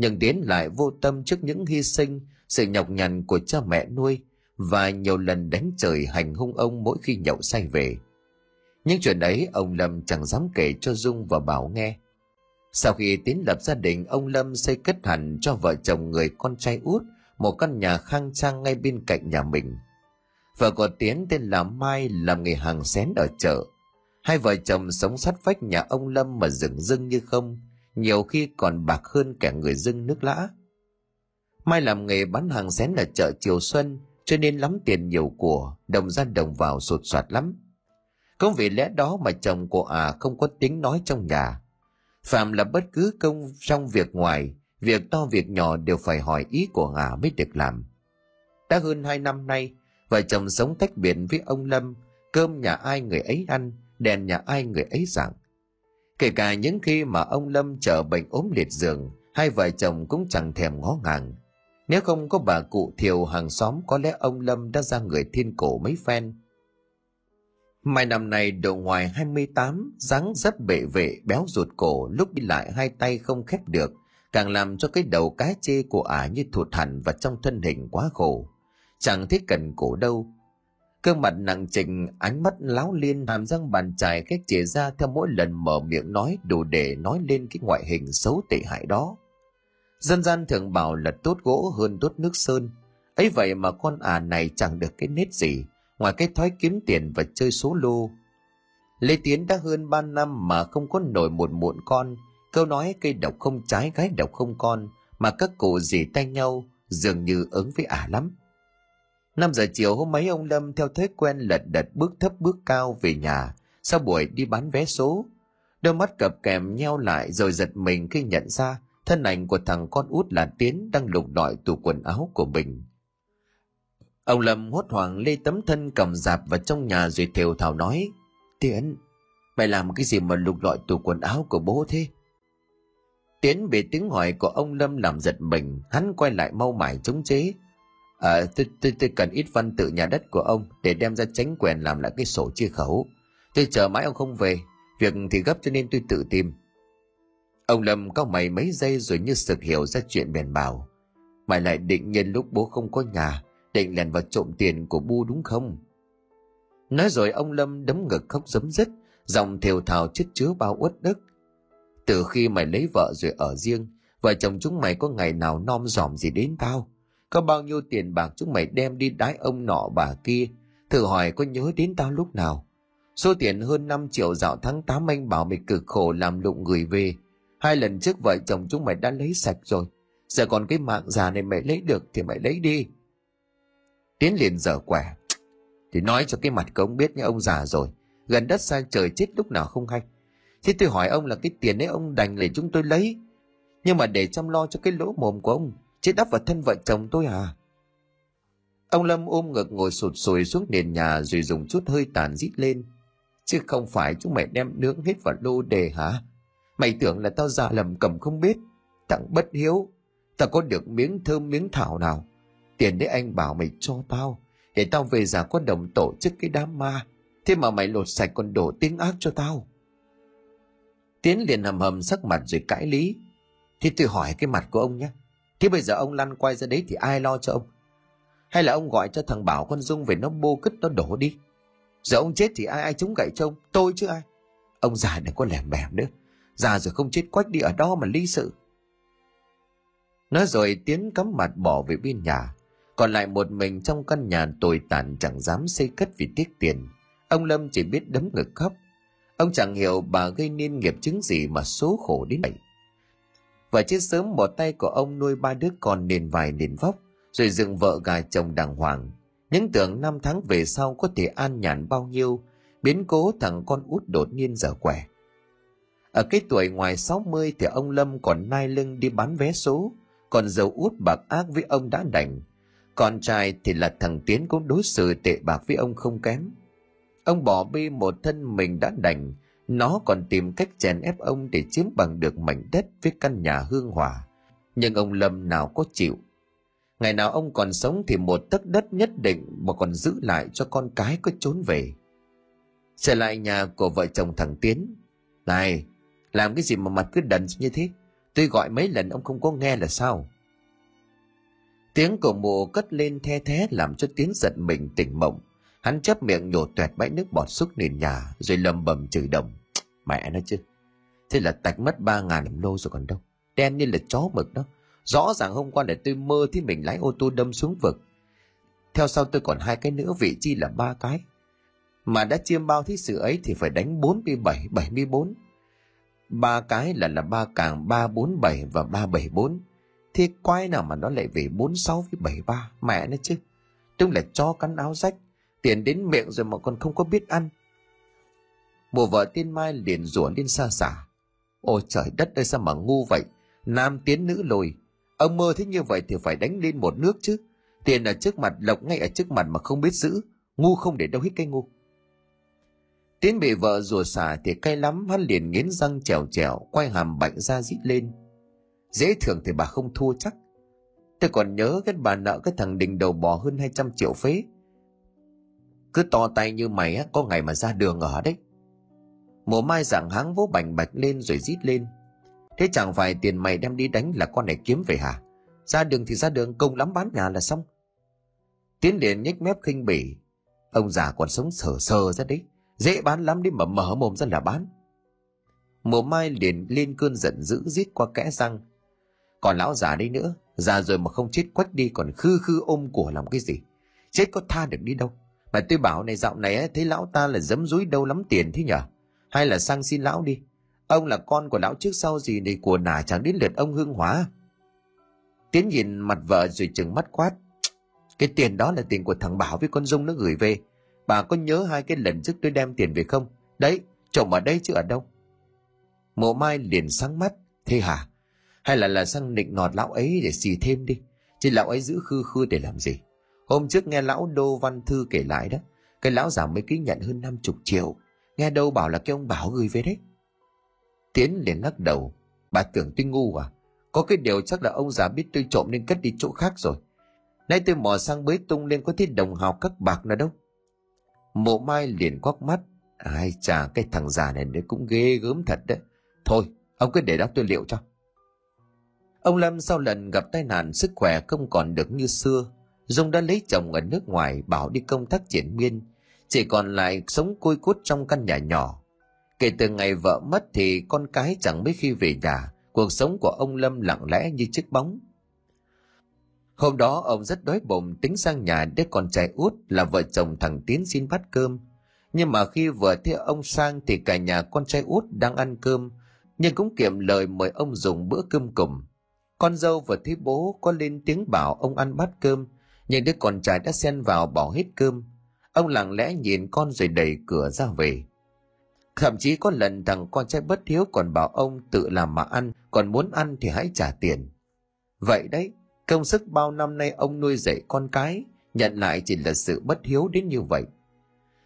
nhưng tiến lại vô tâm trước những hy sinh sự nhọc nhằn của cha mẹ nuôi và nhiều lần đánh trời hành hung ông mỗi khi nhậu say về. Những chuyện ấy ông lâm chẳng dám kể cho dung và bảo nghe. Sau khi tiến lập gia đình ông lâm xây cất hẳn cho vợ chồng người con trai út một căn nhà khang trang ngay bên cạnh nhà mình. Vợ của tiến tên là mai làm nghề hàng xén ở chợ. Hai vợ chồng sống sát vách nhà ông Lâm mà rừng rưng như không, nhiều khi còn bạc hơn cả người dưng nước lã. Mai làm nghề bán hàng xén ở chợ Triều Xuân, cho nên lắm tiền nhiều của, đồng ra đồng vào sụt soạt lắm. Cũng vì lẽ đó mà chồng của à không có tiếng nói trong nhà. Phạm là bất cứ công trong việc ngoài, việc to việc nhỏ đều phải hỏi ý của à mới được làm. Đã hơn hai năm nay, vợ chồng sống tách biệt với ông Lâm, cơm nhà ai người ấy ăn, đèn nhà ai người ấy rằng kể cả những khi mà ông lâm chờ bệnh ốm liệt giường hai vợ chồng cũng chẳng thèm ngó ngàng nếu không có bà cụ thiều hàng xóm có lẽ ông Lâm đã ra người thiên cổ mấy phen. Mai năm này độ ngoài 28, dáng rất bệ vệ, béo ruột cổ, lúc đi lại hai tay không khép được, càng làm cho cái đầu cái chê của ả như thụt hẳn và trong thân hình quá khổ. Chẳng thích cần cổ đâu. Cơ mặt nặng trịch, ánh mắt láo liên, hàm răng bàn chải cách chìa ra theo mỗi lần mở miệng nói đủ để nói lên cái ngoại hình xấu tệ hại đó. Dân gian thường bảo là tốt gỗ hơn tốt nước sơn. ấy vậy mà con à này chẳng được cái nết gì, ngoài cái thói kiếm tiền và chơi số lô. Lê Tiến đã hơn ba năm mà không có nổi một muộn con, câu nói cây độc không trái gái độc không con, mà các cụ dì tay nhau dường như ứng với ả lắm. Năm giờ chiều hôm ấy ông Lâm theo thói quen lật đật bước thấp bước cao về nhà sau buổi đi bán vé số. Đôi mắt cập kèm nheo lại rồi giật mình khi nhận ra thân ảnh của thằng con út là Tiến đang lục lọi tủ quần áo của mình. Ông Lâm hốt hoảng lê tấm thân cầm dạp vào trong nhà rồi thều thào nói Tiến, mày làm cái gì mà lục lọi tủ quần áo của bố thế? Tiến bị tiếng hỏi của ông Lâm làm giật mình, hắn quay lại mau mải chống chế. À, tôi, tôi, tôi cần ít văn tự nhà đất của ông để đem ra tránh quyền làm lại cái sổ chia khẩu. Tôi chờ mãi ông không về, việc thì gấp cho nên tôi tự tìm. Ông Lâm có mày mấy giây rồi như sực hiểu ra chuyện bèn bảo. Mày lại định nhân lúc bố không có nhà, định lèn vào trộm tiền của bu đúng không? Nói rồi ông Lâm đấm ngực khóc giấm dứt, dòng thều thào chất chứa bao uất đức. Từ khi mày lấy vợ rồi ở riêng, vợ chồng chúng mày có ngày nào nom dòm gì đến tao? Có bao nhiêu tiền bạc chúng mày đem đi đái ông nọ bà kia, thử hỏi có nhớ đến tao lúc nào? Số tiền hơn 5 triệu dạo tháng 8 anh bảo mày cực khổ làm lụng gửi về, Hai lần trước vợ chồng chúng mày đã lấy sạch rồi. Giờ còn cái mạng già này mày lấy được thì mày lấy đi. Tiến liền dở quẻ. Thì nói cho cái mặt của ông biết nhé, ông già rồi. Gần đất xa trời chết lúc nào không hay. Thế tôi hỏi ông là cái tiền ấy ông đành để chúng tôi lấy. Nhưng mà để chăm lo cho cái lỗ mồm của ông. Chết đắp vào thân vợ chồng tôi à. Ông Lâm ôm ngực ngồi sụt sùi xuống nền nhà rồi dùng chút hơi tàn rít lên. Chứ không phải chúng mày đem nướng hết vào lô đề hả? Mày tưởng là tao già lầm cầm không biết. Thằng bất hiếu. Tao có được miếng thơm miếng thảo nào. Tiền đấy anh bảo mày cho tao. Để tao về già có đồng tổ chức cái đám ma. Thế mà mày lột sạch còn đổ tiếng ác cho tao. Tiến liền hầm hầm sắc mặt rồi cãi lý. thì tôi hỏi cái mặt của ông nhé. Thế bây giờ ông lăn quay ra đấy thì ai lo cho ông? Hay là ông gọi cho thằng Bảo con Dung về nó bô cứt nó đổ đi? Giờ ông chết thì ai ai chống gậy cho ông? Tôi chứ ai? Ông già đừng có lẻm bẻm nữa già rồi không chết quách đi ở đó mà ly sự. Nói rồi tiến cắm mặt bỏ về bên nhà. Còn lại một mình trong căn nhà tồi tàn chẳng dám xây cất vì tiếc tiền. Ông lâm chỉ biết đấm ngực khóc. Ông chẳng hiểu bà gây nên nghiệp chứng gì mà số khổ đến vậy. Và chết sớm một tay của ông nuôi ba đứa con nền vài nền vóc, rồi dựng vợ gà chồng đàng hoàng. Những tưởng năm tháng về sau có thể an nhàn bao nhiêu, biến cố thằng con út đột nhiên giờ quẻ ở cái tuổi ngoài 60 thì ông Lâm còn nai lưng đi bán vé số, còn dầu út bạc ác với ông đã đành. Con trai thì là thằng Tiến cũng đối xử tệ bạc với ông không kém. Ông bỏ bê một thân mình đã đành, nó còn tìm cách chèn ép ông để chiếm bằng được mảnh đất với căn nhà hương hòa. Nhưng ông Lâm nào có chịu. Ngày nào ông còn sống thì một tấc đất nhất định mà còn giữ lại cho con cái có trốn về. Trở lại nhà của vợ chồng thằng Tiến. Này, làm cái gì mà mặt cứ đần như thế? Tôi gọi mấy lần ông không có nghe là sao? Tiếng của mụ cất lên the thế làm cho Tiến giận mình tỉnh mộng. Hắn chấp miệng nhổ tuẹt bãi nước bọt xúc nền nhà rồi lầm bầm chửi đồng. Mẹ nó chứ. Thế là tạch mất ba ngàn đồng lô rồi còn đâu. Đen như là chó mực đó. Rõ ràng hôm qua để tôi mơ thấy mình lái ô tô đâm xuống vực. Theo sau tôi còn hai cái nữa vị chi là ba cái. Mà đã chiêm bao thí sự ấy thì phải đánh 47, 74 ba cái là là ba càng ba bốn bảy và ba bảy bốn. Thế quái nào mà nó lại về bốn sáu với bảy ba? Mẹ nó chứ. Đúng là cho cắn áo rách, tiền đến miệng rồi mà còn không có biết ăn. Mùa vợ tiên mai liền rủa lên xa xả. Ôi trời đất ơi, sao mà ngu vậy? Nam tiến nữ lùi. Ông mơ thế như vậy thì phải đánh lên một nước chứ. Tiền ở trước mặt, lộc ngay ở trước mặt mà không biết giữ. Ngu không để đâu hết cái ngu. Tiến bị vợ rùa xả thì cay lắm, hắn liền nghiến răng trèo trèo, quay hàm bệnh ra rít lên. Dễ thường thì bà không thua chắc. Tôi còn nhớ cái bà nợ cái thằng đình đầu bò hơn 200 triệu phế. Cứ to tay như mày á, có ngày mà ra đường ở đấy. Mùa mai giảng háng vỗ bành bạch lên rồi rít lên. Thế chẳng phải tiền mày đem đi đánh là con này kiếm về hả? Ra đường thì ra đường công lắm bán nhà là xong. Tiến liền nhếch mép khinh bỉ. Ông già còn sống sờ sờ ra đấy. Dễ bán lắm đi mà mở mồm ra là bán. Mùa mai liền lên cơn giận dữ giết qua kẽ răng. Còn lão già đây nữa, già rồi mà không chết quách đi còn khư khư ôm của làm cái gì. Chết có tha được đi đâu. Mà tôi bảo này dạo này thấy lão ta là dấm dúi đâu lắm tiền thế nhở? Hay là sang xin lão đi. Ông là con của lão trước sau gì này của nả chẳng đến lượt ông hương hóa. Tiến nhìn mặt vợ rồi chừng mắt quát. Cái tiền đó là tiền của thằng Bảo với con Dung nó gửi về. Bà có nhớ hai cái lần trước tôi đem tiền về không? Đấy, chồng ở đây chứ ở đâu? Mộ mai liền sáng mắt. Thế hả? Hay là là sang định nọt lão ấy để xì thêm đi? Chứ lão ấy giữ khư khư để làm gì? Hôm trước nghe lão Đô Văn Thư kể lại đó. Cái lão già mới ký nhận hơn 50 triệu. Nghe đâu bảo là cái ông Bảo gửi về đấy. Tiến liền lắc đầu. Bà tưởng tôi ngu à? Có cái điều chắc là ông già biết tôi trộm nên cất đi chỗ khác rồi. Nay tôi mò sang bới tung lên có thấy đồng hào các bạc nào đâu. Mộ mai liền quắc mắt. Ai chà cái thằng già này nó cũng ghê gớm thật đấy. Thôi, ông cứ để đó tôi liệu cho. Ông Lâm sau lần gặp tai nạn sức khỏe không còn được như xưa. Dung đã lấy chồng ở nước ngoài bảo đi công tác triển miên. Chỉ còn lại sống côi cút trong căn nhà nhỏ. Kể từ ngày vợ mất thì con cái chẳng mấy khi về nhà. Cuộc sống của ông Lâm lặng lẽ như chiếc bóng. Hôm đó ông rất đói bụng tính sang nhà để con trai út là vợ chồng thằng Tiến xin bát cơm. Nhưng mà khi vừa thấy ông sang thì cả nhà con trai út đang ăn cơm, nhưng cũng kiệm lời mời ông dùng bữa cơm cùng. Con dâu vừa thấy bố có lên tiếng bảo ông ăn bát cơm, nhưng đứa con trai đã xen vào bỏ hết cơm. Ông lặng lẽ nhìn con rồi đẩy cửa ra về. Thậm chí có lần thằng con trai bất hiếu còn bảo ông tự làm mà ăn, còn muốn ăn thì hãy trả tiền. Vậy đấy, công sức bao năm nay ông nuôi dạy con cái, nhận lại chỉ là sự bất hiếu đến như vậy.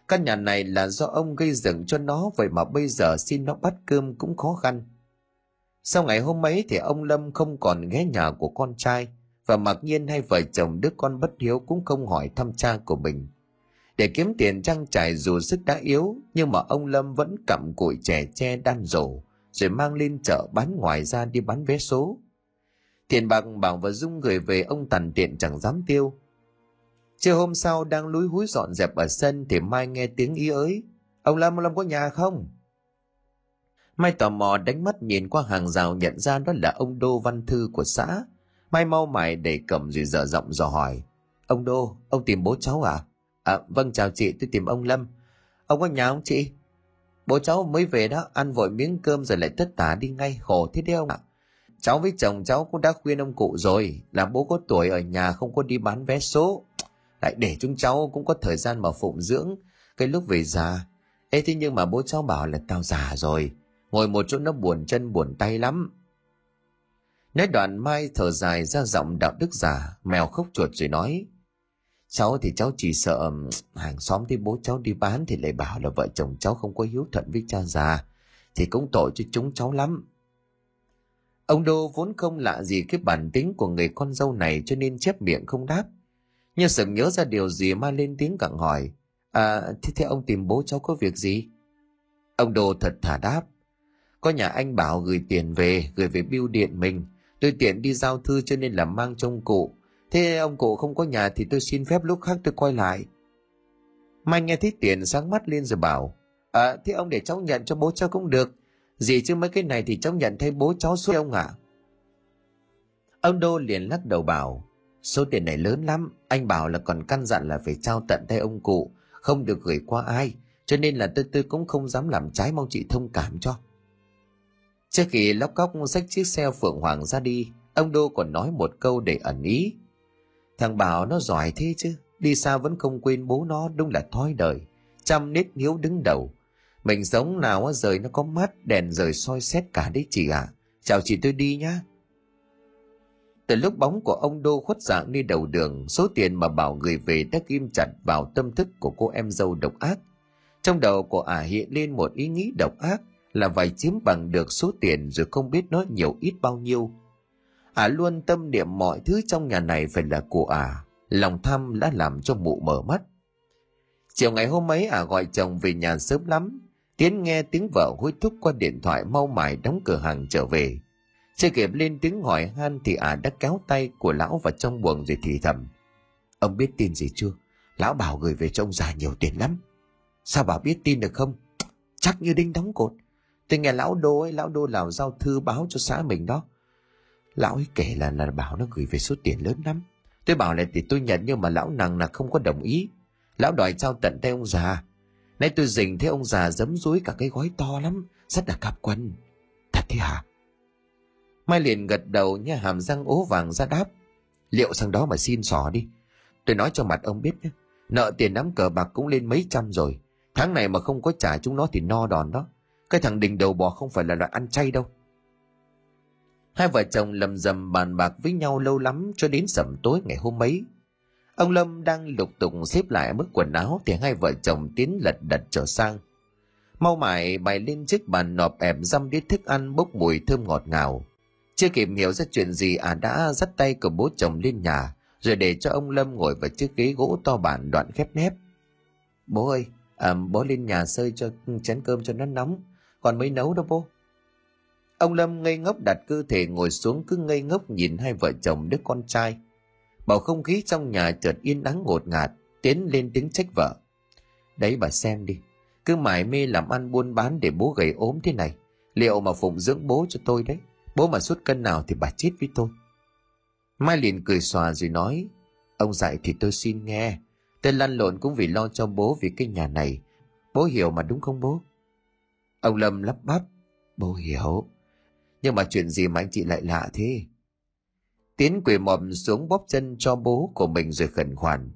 Căn nhà này là do ông gây dựng cho nó vậy mà bây giờ xin nó bắt cơm cũng khó khăn. Sau ngày hôm ấy thì ông Lâm không còn ghé nhà của con trai và mặc nhiên hai vợ chồng đứa con bất hiếu cũng không hỏi thăm cha của mình. Để kiếm tiền trang trải dù sức đã yếu nhưng mà ông Lâm vẫn cặm cụi trẻ che đan rổ rồi mang lên chợ bán ngoài ra đi bán vé số. Tiền bạc bảo và Dung gửi về ông tàn tiện chẳng dám tiêu. Chiều hôm sau đang lúi húi dọn dẹp ở sân thì Mai nghe tiếng ý ới. Ông Lâm, ông Lâm có nhà không? Mai tò mò đánh mắt nhìn qua hàng rào nhận ra đó là ông Đô Văn Thư của xã. Mai mau mải để cầm rồi dở giọng dò hỏi. Ông Đô, ông tìm bố cháu à? À, vâng chào chị, tôi tìm ông Lâm. Ông có nhà không chị? Bố cháu mới về đó, ăn vội miếng cơm rồi lại tất tả đi ngay, khổ thế đấy ông ạ. Cháu với chồng cháu cũng đã khuyên ông cụ rồi, là bố có tuổi ở nhà không có đi bán vé số. Lại để chúng cháu cũng có thời gian mà phụng dưỡng, cái lúc về già. Ê thế nhưng mà bố cháu bảo là tao già rồi, ngồi một chỗ nó buồn chân buồn tay lắm. Nói đoạn Mai thở dài ra giọng đạo đức giả, mèo khóc chuột rồi nói. Cháu thì cháu chỉ sợ hàng xóm thấy bố cháu đi bán thì lại bảo là vợ chồng cháu không có hiếu thuận với cha già. Thì cũng tội cho chúng cháu lắm. Ông Đô vốn không lạ gì cái bản tính của người con dâu này cho nên chép miệng không đáp. Nhưng sực nhớ ra điều gì mà lên tiếng gặng hỏi. À, thế, thế ông tìm bố cháu có việc gì? Ông Đô thật thả đáp. Có nhà anh bảo gửi tiền về, gửi về bưu điện mình. Tôi tiện đi giao thư cho nên là mang trong cụ. Thế ông cụ không có nhà thì tôi xin phép lúc khác tôi quay lại. Mai nghe thấy tiền sáng mắt lên rồi bảo. À, thế ông để cháu nhận cho bố cháu cũng được. Gì chứ mấy cái này thì cháu nhận thấy bố cháu suốt ông ạ. À? Ông Đô liền lắc đầu bảo. Số tiền này lớn lắm, anh bảo là còn căn dặn là phải trao tận tay ông cụ, không được gửi qua ai, cho nên là tôi tôi cũng không dám làm trái mong chị thông cảm cho. Trước khi lóc cóc xách chiếc xe Phượng Hoàng ra đi, ông Đô còn nói một câu để ẩn ý. Thằng Bảo nó giỏi thế chứ, đi xa vẫn không quên bố nó đúng là thói đời, chăm nết hiếu đứng đầu. Mình sống nào á rời nó có mắt, đèn rời soi xét cả đấy chị ạ. À. Chào chị tôi đi nhá. Từ lúc bóng của ông Đô khuất dạng đi đầu đường, số tiền mà Bảo gửi về đã ghim chặt vào tâm thức của cô em dâu độc ác. Trong đầu của ả hiện lên một ý nghĩ độc ác là phải chiếm bằng được số tiền rồi không biết nó nhiều ít bao nhiêu. ả luôn tâm niệm mọi thứ trong nhà này phải là của ả lòng tham đã làm cho mụ mở mắt chiều ngày hôm ấy ả gọi chồng về nhà sớm lắm tiến nghe tiếng vợ hối thúc qua điện thoại mau mải đóng cửa hàng trở về. Chưa kịp lên tiếng hỏi han thì ả đã kéo tay của lão vào trong buồng rồi thì thầm, ông biết tin gì chưa? Lão bảo gửi về cho ông già nhiều tiền lắm. Sao bà biết tin được không? Chắc như đinh đóng cột. Tôi nghe lão đô ấy, lão đô lào giao thư báo cho xã mình đó. Lão ấy kể là là bảo nó gửi về số tiền lớn lắm. Tôi bảo là thì tôi nhận nhưng mà lão nàng là không có đồng ý. Lão đòi trao tận tay ông già nay tôi dình thấy ông già giấm dúi cả cái gói to lắm, rất là cặp quần thật thế hả? Mai liền gật đầu như hàm răng ố vàng ra đáp. Liệu sang đó mà xin xỏ đi. Tôi nói cho mặt ông biết nhé, nợ tiền nắm cờ bạc cũng lên mấy trăm rồi. Tháng này mà không có trả chúng nó thì no đòn đó. Cái thằng đình đầu bò không phải là loại ăn chay đâu. Hai vợ chồng lầm rầm bàn bạc với nhau lâu lắm cho đến sẩm tối ngày hôm ấy ông lâm đang lục tục xếp lại mức quần áo thì hai vợ chồng tiến lật đật trở sang. Mau mải bày lên chiếc bàn nọp ẹp dăm đĩa thức ăn bốc mùi thơm ngọt ngào. Chưa kịp hiểu ra chuyện gì à đã dắt tay của bố chồng lên nhà rồi để cho ông lâm ngồi vào chiếc ghế gỗ to bản đoạn khép nép. Bố ơi à, bố lên nhà sơi cho chén cơm cho nó nóng còn mới nấu đâu bố. Ông lâm ngây ngốc đặt cơ thể ngồi xuống cứ ngây ngốc nhìn hai vợ chồng đứa con trai bầu không khí trong nhà chợt yên ắng ngột ngạt, tiến lên tiếng trách vợ. Đấy bà xem đi, cứ mải mê làm ăn buôn bán để bố gầy ốm thế này. Liệu mà phụng dưỡng bố cho tôi đấy, bố mà suốt cân nào thì bà chết với tôi. Mai liền cười xòa rồi nói, ông dạy thì tôi xin nghe. Tôi lăn lộn cũng vì lo cho bố vì cái nhà này. Bố hiểu mà đúng không bố? Ông lâm lắp bắp, bố hiểu. Nhưng mà chuyện gì mà anh chị lại lạ thế? Tiến quỳ mọm xuống bóp chân cho bố của mình rồi khẩn khoản.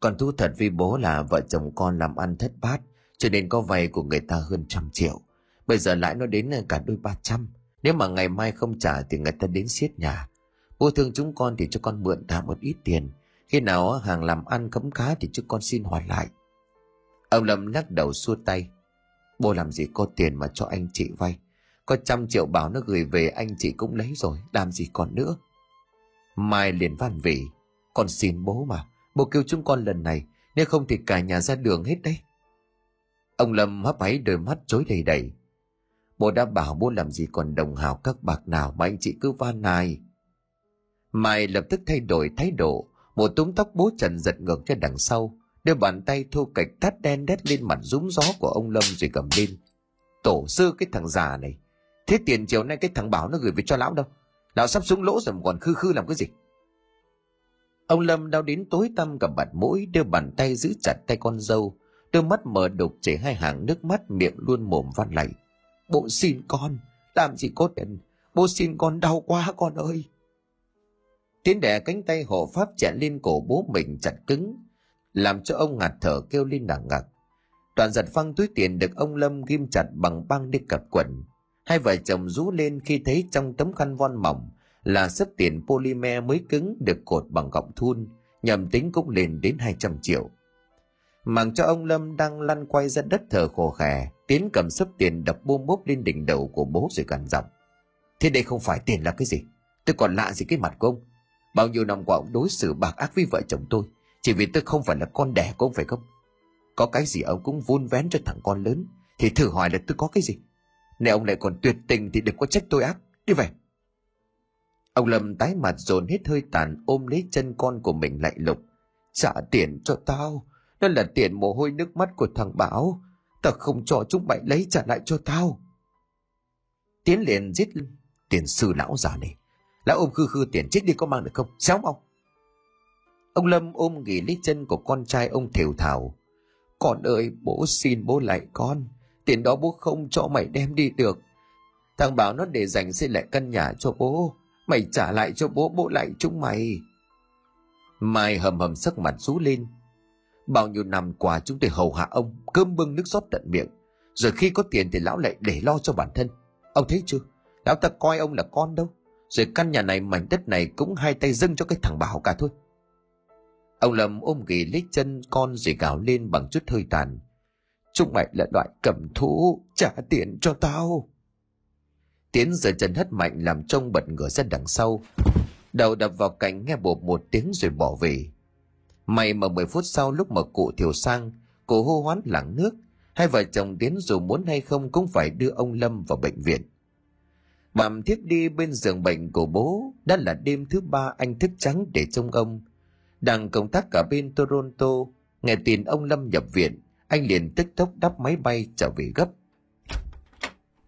Còn thú thật với bố là vợ chồng con làm ăn thất bát, cho nên có vay của người ta hơn trăm triệu. Bây giờ lãi nó đến cả đôi ba trăm. Nếu mà ngày mai không trả thì người ta đến siết nhà. Bố thương chúng con thì cho con mượn tạm một ít tiền. Khi nào hàng làm ăn khấm khá thì chúng con xin hoàn lại. Ông lâm lắc đầu xua tay. Bố làm gì có tiền mà cho anh chị vay? Có trăm triệu bảo nó gửi về, anh chị cũng lấy rồi, làm gì còn nữa. Mai liền van vỉ, con xin bố mà, bố kêu chúng con lần này, nếu không thì cả nhà ra đường hết đấy. Ông lâm hấp háy đôi mắt chối đầy đầy. Bố đã bảo bố làm gì còn đồng hào các bạc nào mà anh chị cứ van nài. Mai lập tức thay đổi thái độ, một túm tóc bố trần giật ngược ra đằng sau, đưa bàn tay thu cạch thắt đen đét lên mặt rúng gió của ông lâm rồi cầm lên. Tổ sư cái thằng già này thế tiền chiều nay cái thằng bảo nó gửi về cho lão đâu? Lão sắp xuống lỗ rồi mà còn khư khư làm cái gì? Ông lâm đau đến tối tăm, cả mặt mũi đưa bàn tay giữ chặt tay con dâu. Đôi mắt mở đục chảy hai hàng nước mắt, miệng luôn mồm van lạy. Bố xin con, làm gì có tiền? Bố xin con đau quá con ơi. Tiến đẻ cánh tay hộ pháp chẹn lên cổ bố mình chặt cứng, làm cho ông ngạt thở kêu lên nặng ngặc toàn giật phăng túi tiền được ông Lâm ghim chặt bằng băng đi cặp quần. Hai vợ chồng rú lên khi thấy trong tấm khăn von mỏng là sấp tiền polymer mới cứng được cột bằng gọng thun, nhầm tính cũng lên đến 200 triệu. Màng cho ông Lâm đang lăn quay ra đất thờ khổ khè, tiến cầm sấp tiền đập bôm bốp lên đỉnh đầu của bố rồi gằn giọng. Thế đây không phải tiền là cái gì? Tôi còn lạ gì cái mặt của ông? Bao nhiêu năm qua ông đối xử bạc ác với vợ chồng tôi, chỉ vì tôi không phải là con đẻ của ông phải không? Có cái gì ông cũng vun vén cho thằng con lớn Thì thử hỏi là tôi có cái gì nếu ông lại còn tuyệt tình thì đừng có trách tôi ác. Đi về Ông Lâm tái mặt dồn hết hơi tàn ôm lấy chân con của mình lại lục Trả tiền cho tao. Đó là tiền mồ hôi nước mắt của thằng Bảo. Tao không cho chúng mày lấy trả lại cho tao. Tiến liền giết tiền sư lão già này. Lão ôm khư khư tiền chết đi có mang được không? Xéo mau. Ông Lâm ôm nghỉ lấy chân của con trai ông thều thảo con ơi, bố xin bố lại con. Tiền đó bố không cho mày đem đi được. Thằng Bảo nó để dành xây lại căn nhà cho bố. Mày trả lại cho bố, bố lại chúng mày. Mai hầm hầm sắc mặt rú lên. Bao nhiêu năm qua chúng tôi hầu hạ ông, cơm bưng nước rót tận miệng. Rồi khi có tiền thì lão lại để lo cho bản thân. Ông thấy chưa? Lão ta coi ông là con đâu. Rồi căn nhà này mảnh đất này cũng hai tay dâng cho cái thằng Bảo cả thôi. Ông Lâm ôm ghì lấy chân con rồi gào lên bằng chút hơi tàn. Chúng mày là loại cầm thú, trả tiền cho tao. Tiến giờ chân hất mạnh làm trông bật ngửa ra đằng sau. Đầu đập vào cạnh nghe bột một tiếng rồi bỏ về. May mà 10 phút sau lúc mà cụ thiểu sang, cụ hô hoán lặng nước, hai vợ chồng Tiến dù muốn hay không cũng phải đưa ông Lâm vào bệnh viện. Bàm thiếp đi bên giường bệnh của bố, đã là đêm thứ ba anh thức trắng để trông ông. Đang công tác cả bên Toronto, nghe tin ông Lâm nhập viện, anh liền tức tốc đắp máy bay trở về gấp.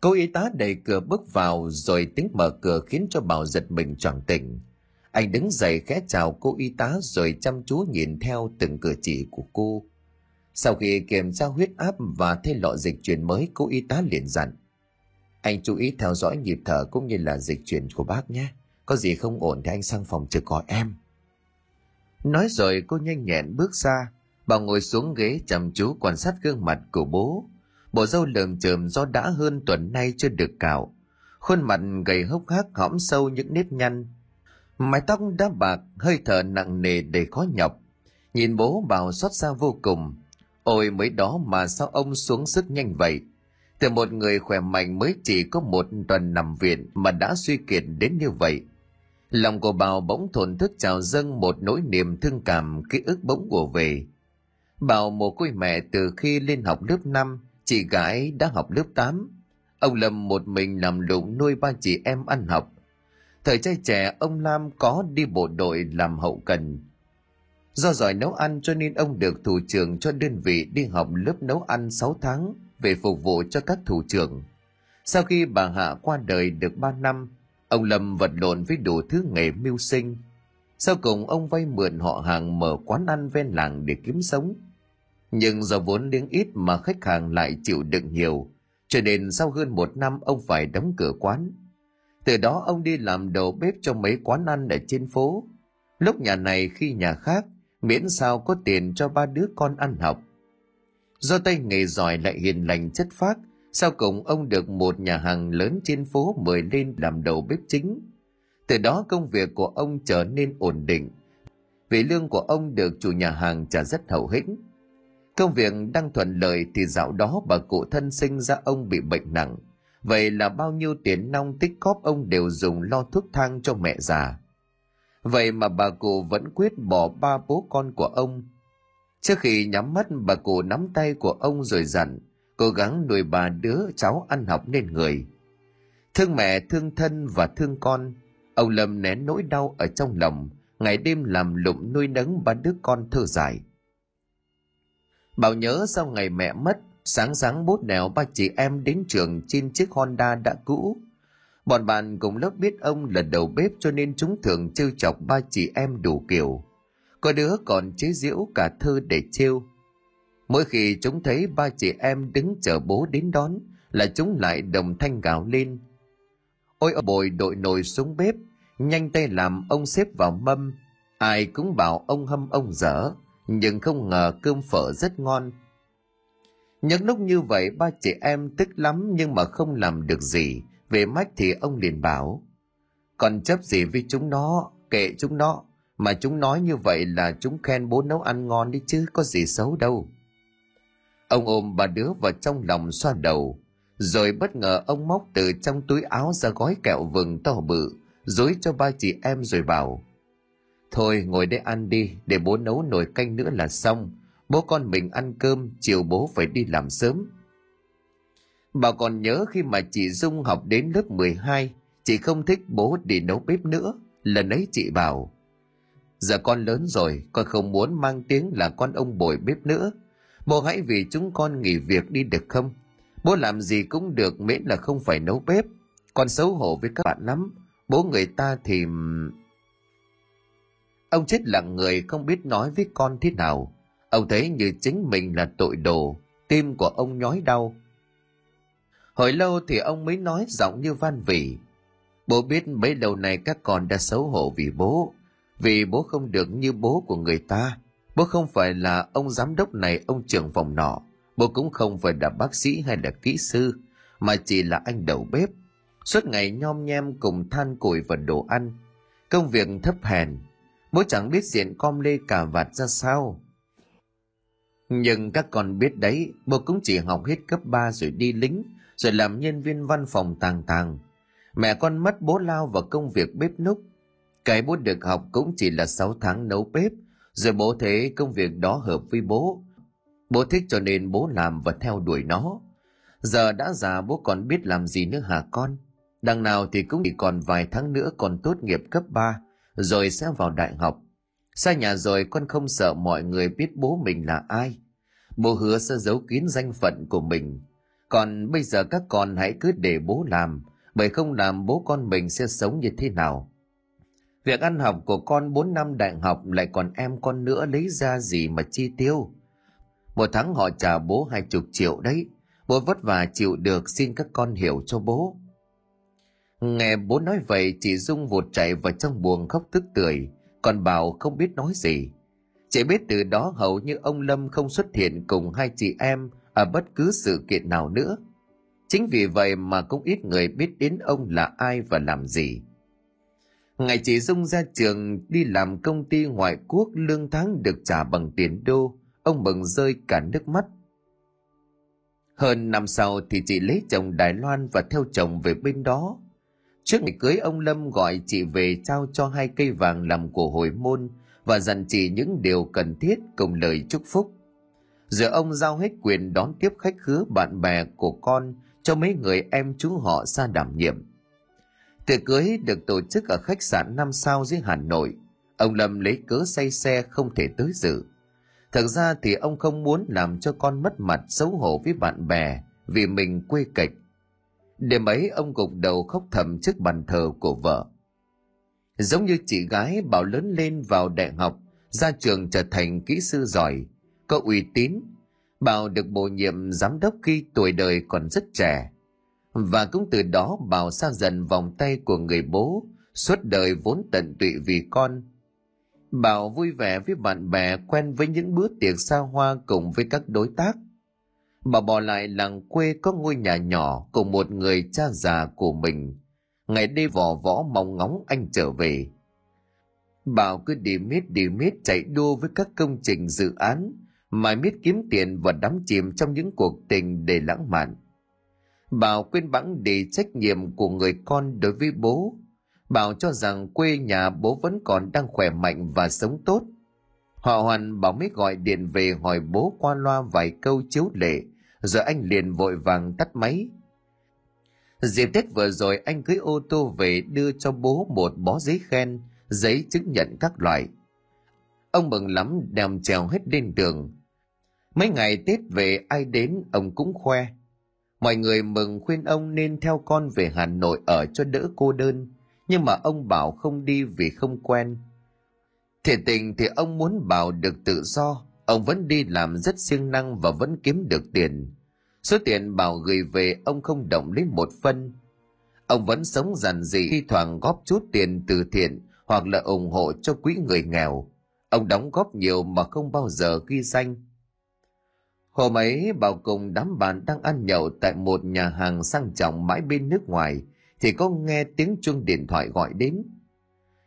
Cô y tá đẩy cửa bước vào rồi tiếng mở cửa khiến cho Bảo giật mình choàng tỉnh. Anh đứng dậy khẽ chào cô y tá rồi chăm chú nhìn theo từng cử chỉ của cô. Sau khi kiểm tra huyết áp và thay lọ dịch chuyển mới, cô y tá liền dặn. Anh chú ý theo dõi nhịp thở cũng như là dịch chuyển của bác nhé. Có gì không ổn thì anh sang phòng trực gọi em. Nói rồi cô nhanh nhẹn bước ra. Bà ngồi xuống ghế chăm chú quan sát gương mặt của bố. Bộ râu lờm chởm do đã hơn tuần nay chưa được cạo. Khuôn mặt gầy hốc hác hõm sâu những nếp nhăn. Mái tóc đã bạc, hơi thở nặng nề đầy khó nhọc. Nhìn bố bảo xót xa vô cùng. Ôi mới đó mà sao ông xuống sức nhanh vậy? từ một người khỏe mạnh mới chỉ có một tuần nằm viện mà đã suy kiệt đến như vậy lòng của bào bỗng thổn thức trào dâng một nỗi niềm thương cảm ký ức bỗng ùa về bảo một côi mẹ từ khi lên học lớp 5, chị gái đã học lớp 8. Ông Lâm một mình làm lụng nuôi ba chị em ăn học. Thời trai trẻ, ông Lam có đi bộ đội làm hậu cần. Do giỏi nấu ăn cho nên ông được thủ trưởng cho đơn vị đi học lớp nấu ăn 6 tháng về phục vụ cho các thủ trưởng. Sau khi bà Hạ qua đời được 3 năm, ông Lâm vật lộn với đủ thứ nghề mưu sinh. Sau cùng ông vay mượn họ hàng mở quán ăn ven làng để kiếm sống. Nhưng do vốn liếng ít mà khách hàng lại chịu đựng nhiều, cho nên sau hơn một năm ông phải đóng cửa quán. Từ đó ông đi làm đầu bếp cho mấy quán ăn ở trên phố. Lúc nhà này khi nhà khác, miễn sao có tiền cho ba đứa con ăn học – Do tay nghề giỏi lại hiền lành chất phác, sau cùng ông được một nhà hàng lớn trên phố mời lên làm đầu bếp chính. Từ đó công việc của ông trở nên ổn định. Vì lương của ông được chủ nhà hàng trả rất hậu hĩnh. Công việc đang thuận lợi thì dạo đó bà cụ thân sinh ra ông bị bệnh nặng. Vậy là bao nhiêu tiền nong tích cóp ông đều dùng lo thuốc thang cho mẹ già. Vậy mà bà cụ vẫn quyết bỏ ba bố con của ông Trước khi nhắm mắt bà cụ nắm tay của ông rồi dặn, cố gắng nuôi bà đứa cháu ăn học nên người. Thương mẹ, thương thân và thương con, ông Lâm nén nỗi đau ở trong lòng, ngày đêm làm lụng nuôi nấng ba đứa con thơ dài. Bảo nhớ sau ngày mẹ mất, sáng sáng bút đèo ba chị em đến trường trên chiếc Honda đã cũ. Bọn bạn cùng lớp biết ông là đầu bếp cho nên chúng thường trêu chọc ba chị em đủ kiểu. Có đứa còn chế giễu cả thơ để trêu. Mỗi khi chúng thấy ba chị em đứng chờ bố đến đón là chúng lại đồng thanh gào lên. Ôi ông bồi đội nồi xuống bếp nhanh tay làm ông xếp vào mâm. Ai cũng bảo ông hâm ông dở nhưng không ngờ cơm phở rất ngon những lúc như vậy ba chị em tức lắm nhưng mà không làm được gì về mách thì ông liền bảo còn chấp gì với chúng nó kệ chúng nó mà chúng nói như vậy là chúng khen bố nấu ăn ngon đi chứ có gì xấu đâu. Ông ôm bà đứa vào trong lòng xoa đầu, rồi bất ngờ ông móc từ trong túi áo ra gói kẹo vừng to bự, dối cho ba chị em rồi bảo. Thôi ngồi đây ăn đi, để bố nấu nồi canh nữa là xong. Bố con mình ăn cơm, chiều bố phải đi làm sớm. Bà còn nhớ khi mà chị Dung học đến lớp 12, chị không thích bố đi nấu bếp nữa. Lần ấy chị bảo, Giờ con lớn rồi, con không muốn mang tiếng là con ông bồi bếp nữa. Bố hãy vì chúng con nghỉ việc đi được không? Bố làm gì cũng được miễn là không phải nấu bếp. Con xấu hổ với các bạn lắm. Bố người ta thì... Ông chết lặng người không biết nói với con thế nào. Ông thấy như chính mình là tội đồ. Tim của ông nhói đau. Hồi lâu thì ông mới nói giọng như van vỉ. Bố biết mấy lâu này các con đã xấu hổ vì bố vì bố không được như bố của người ta bố không phải là ông giám đốc này, ông trưởng phòng nọ bố cũng không phải là bác sĩ hay là kỹ sư, mà chỉ là anh đầu bếp suốt ngày nhom nhem cùng than củi và đồ ăn công việc thấp hèn bố chẳng biết diện com lê cà vạt ra sao nhưng các con biết đấy bố cũng chỉ học hết cấp 3 rồi đi lính rồi làm nhân viên văn phòng tàng tàng Mẹ con mất bố lao vào công việc bếp núc. Cái bố được học cũng chỉ là 6 tháng nấu bếp, rồi bố thấy công việc đó hợp với bố. Bố thích cho nên bố làm và theo đuổi nó. Giờ đã già bố còn biết làm gì nữa hả con? Đằng nào thì cũng chỉ còn vài tháng nữa còn tốt nghiệp cấp 3, rồi sẽ vào đại học. Xa nhà rồi con không sợ mọi người biết bố mình là ai. Bố hứa sẽ giấu kín danh phận của mình. Còn bây giờ các con hãy cứ để bố làm, bởi không làm bố con mình sẽ sống như thế nào. Việc ăn học của con 4 năm đại học lại còn em con nữa lấy ra gì mà chi tiêu. Một tháng họ trả bố hai chục triệu đấy. Bố vất vả chịu được xin các con hiểu cho bố. Nghe bố nói vậy chị Dung vụt chạy vào trong buồng khóc tức tưởi, còn Bảo không biết nói gì. Chỉ biết từ đó hầu như ông Lâm không xuất hiện cùng hai chị em ở bất cứ sự kiện nào nữa. Chính vì vậy mà cũng ít người biết đến ông là ai và làm gì. Ngày chị Dung ra trường đi làm công ty ngoại quốc lương tháng được trả bằng tiền đô, ông mừng rơi cả nước mắt. Hơn năm sau thì chị lấy chồng Đài Loan và theo chồng về bên đó. Trước ngày cưới, ông Lâm gọi chị về trao cho hai cây vàng làm của hồi môn và dặn chị những điều cần thiết cùng lời chúc phúc. Giờ ông giao hết quyền đón tiếp khách khứa bạn bè của con cho mấy người em chú họ xa đảm nhiệm. Tiệc cưới được tổ chức ở khách sạn năm sao dưới Hà Nội. Ông Lâm lấy cớ say xe không thể tới dự. Thật ra thì ông không muốn làm cho con mất mặt xấu hổ với bạn bè vì mình quê kịch. Đêm ấy ông gục đầu khóc thầm trước bàn thờ của vợ. Giống như chị gái bảo lớn lên vào đại học, ra trường trở thành kỹ sư giỏi, có uy tín. Bảo được bổ nhiệm giám đốc khi tuổi đời còn rất trẻ. Và cũng từ đó Bảo xa dần vòng tay của người bố, suốt đời vốn tận tụy vì con. Bảo vui vẻ với bạn bè quen với những bữa tiệc xa hoa cùng với các đối tác. Bảo bỏ lại làng quê có ngôi nhà nhỏ cùng một người cha già của mình. Ngày đêm vò võ mong ngóng anh trở về. Bảo cứ đi miết đi miết chạy đua với các công trình dự án, mãi miết kiếm tiền và đắm chìm trong những cuộc tình để lãng mạn. Bảo quên bẵng để trách nhiệm của người con đối với bố. Bảo cho rằng quê nhà bố vẫn còn đang khỏe mạnh và sống tốt. Họ hoàn bảo mới gọi điện về hỏi bố qua loa vài câu chiếu lệ, rồi anh liền vội vàng tắt máy. Dịp Tết vừa rồi anh cưới ô tô về đưa cho bố một bó giấy khen, giấy chứng nhận các loại. Ông mừng lắm đem trèo hết lên tường. Mấy ngày Tết về ai đến ông cũng khoe. Mọi người mừng khuyên ông nên theo con về Hà Nội ở cho đỡ cô đơn, nhưng mà ông bảo không đi vì không quen. Thiệt tình thì ông muốn bảo được tự do, ông vẫn đi làm rất siêng năng và vẫn kiếm được tiền. Số tiền bảo gửi về ông không động đến một phân. Ông vẫn sống giản dị thi thoảng góp chút tiền từ thiện hoặc là ủng hộ cho quỹ người nghèo. Ông đóng góp nhiều mà không bao giờ ghi danh. Hôm ấy bảo cùng đám bạn đang ăn nhậu tại một nhà hàng sang trọng mãi bên nước ngoài thì có nghe tiếng chuông điện thoại gọi đến.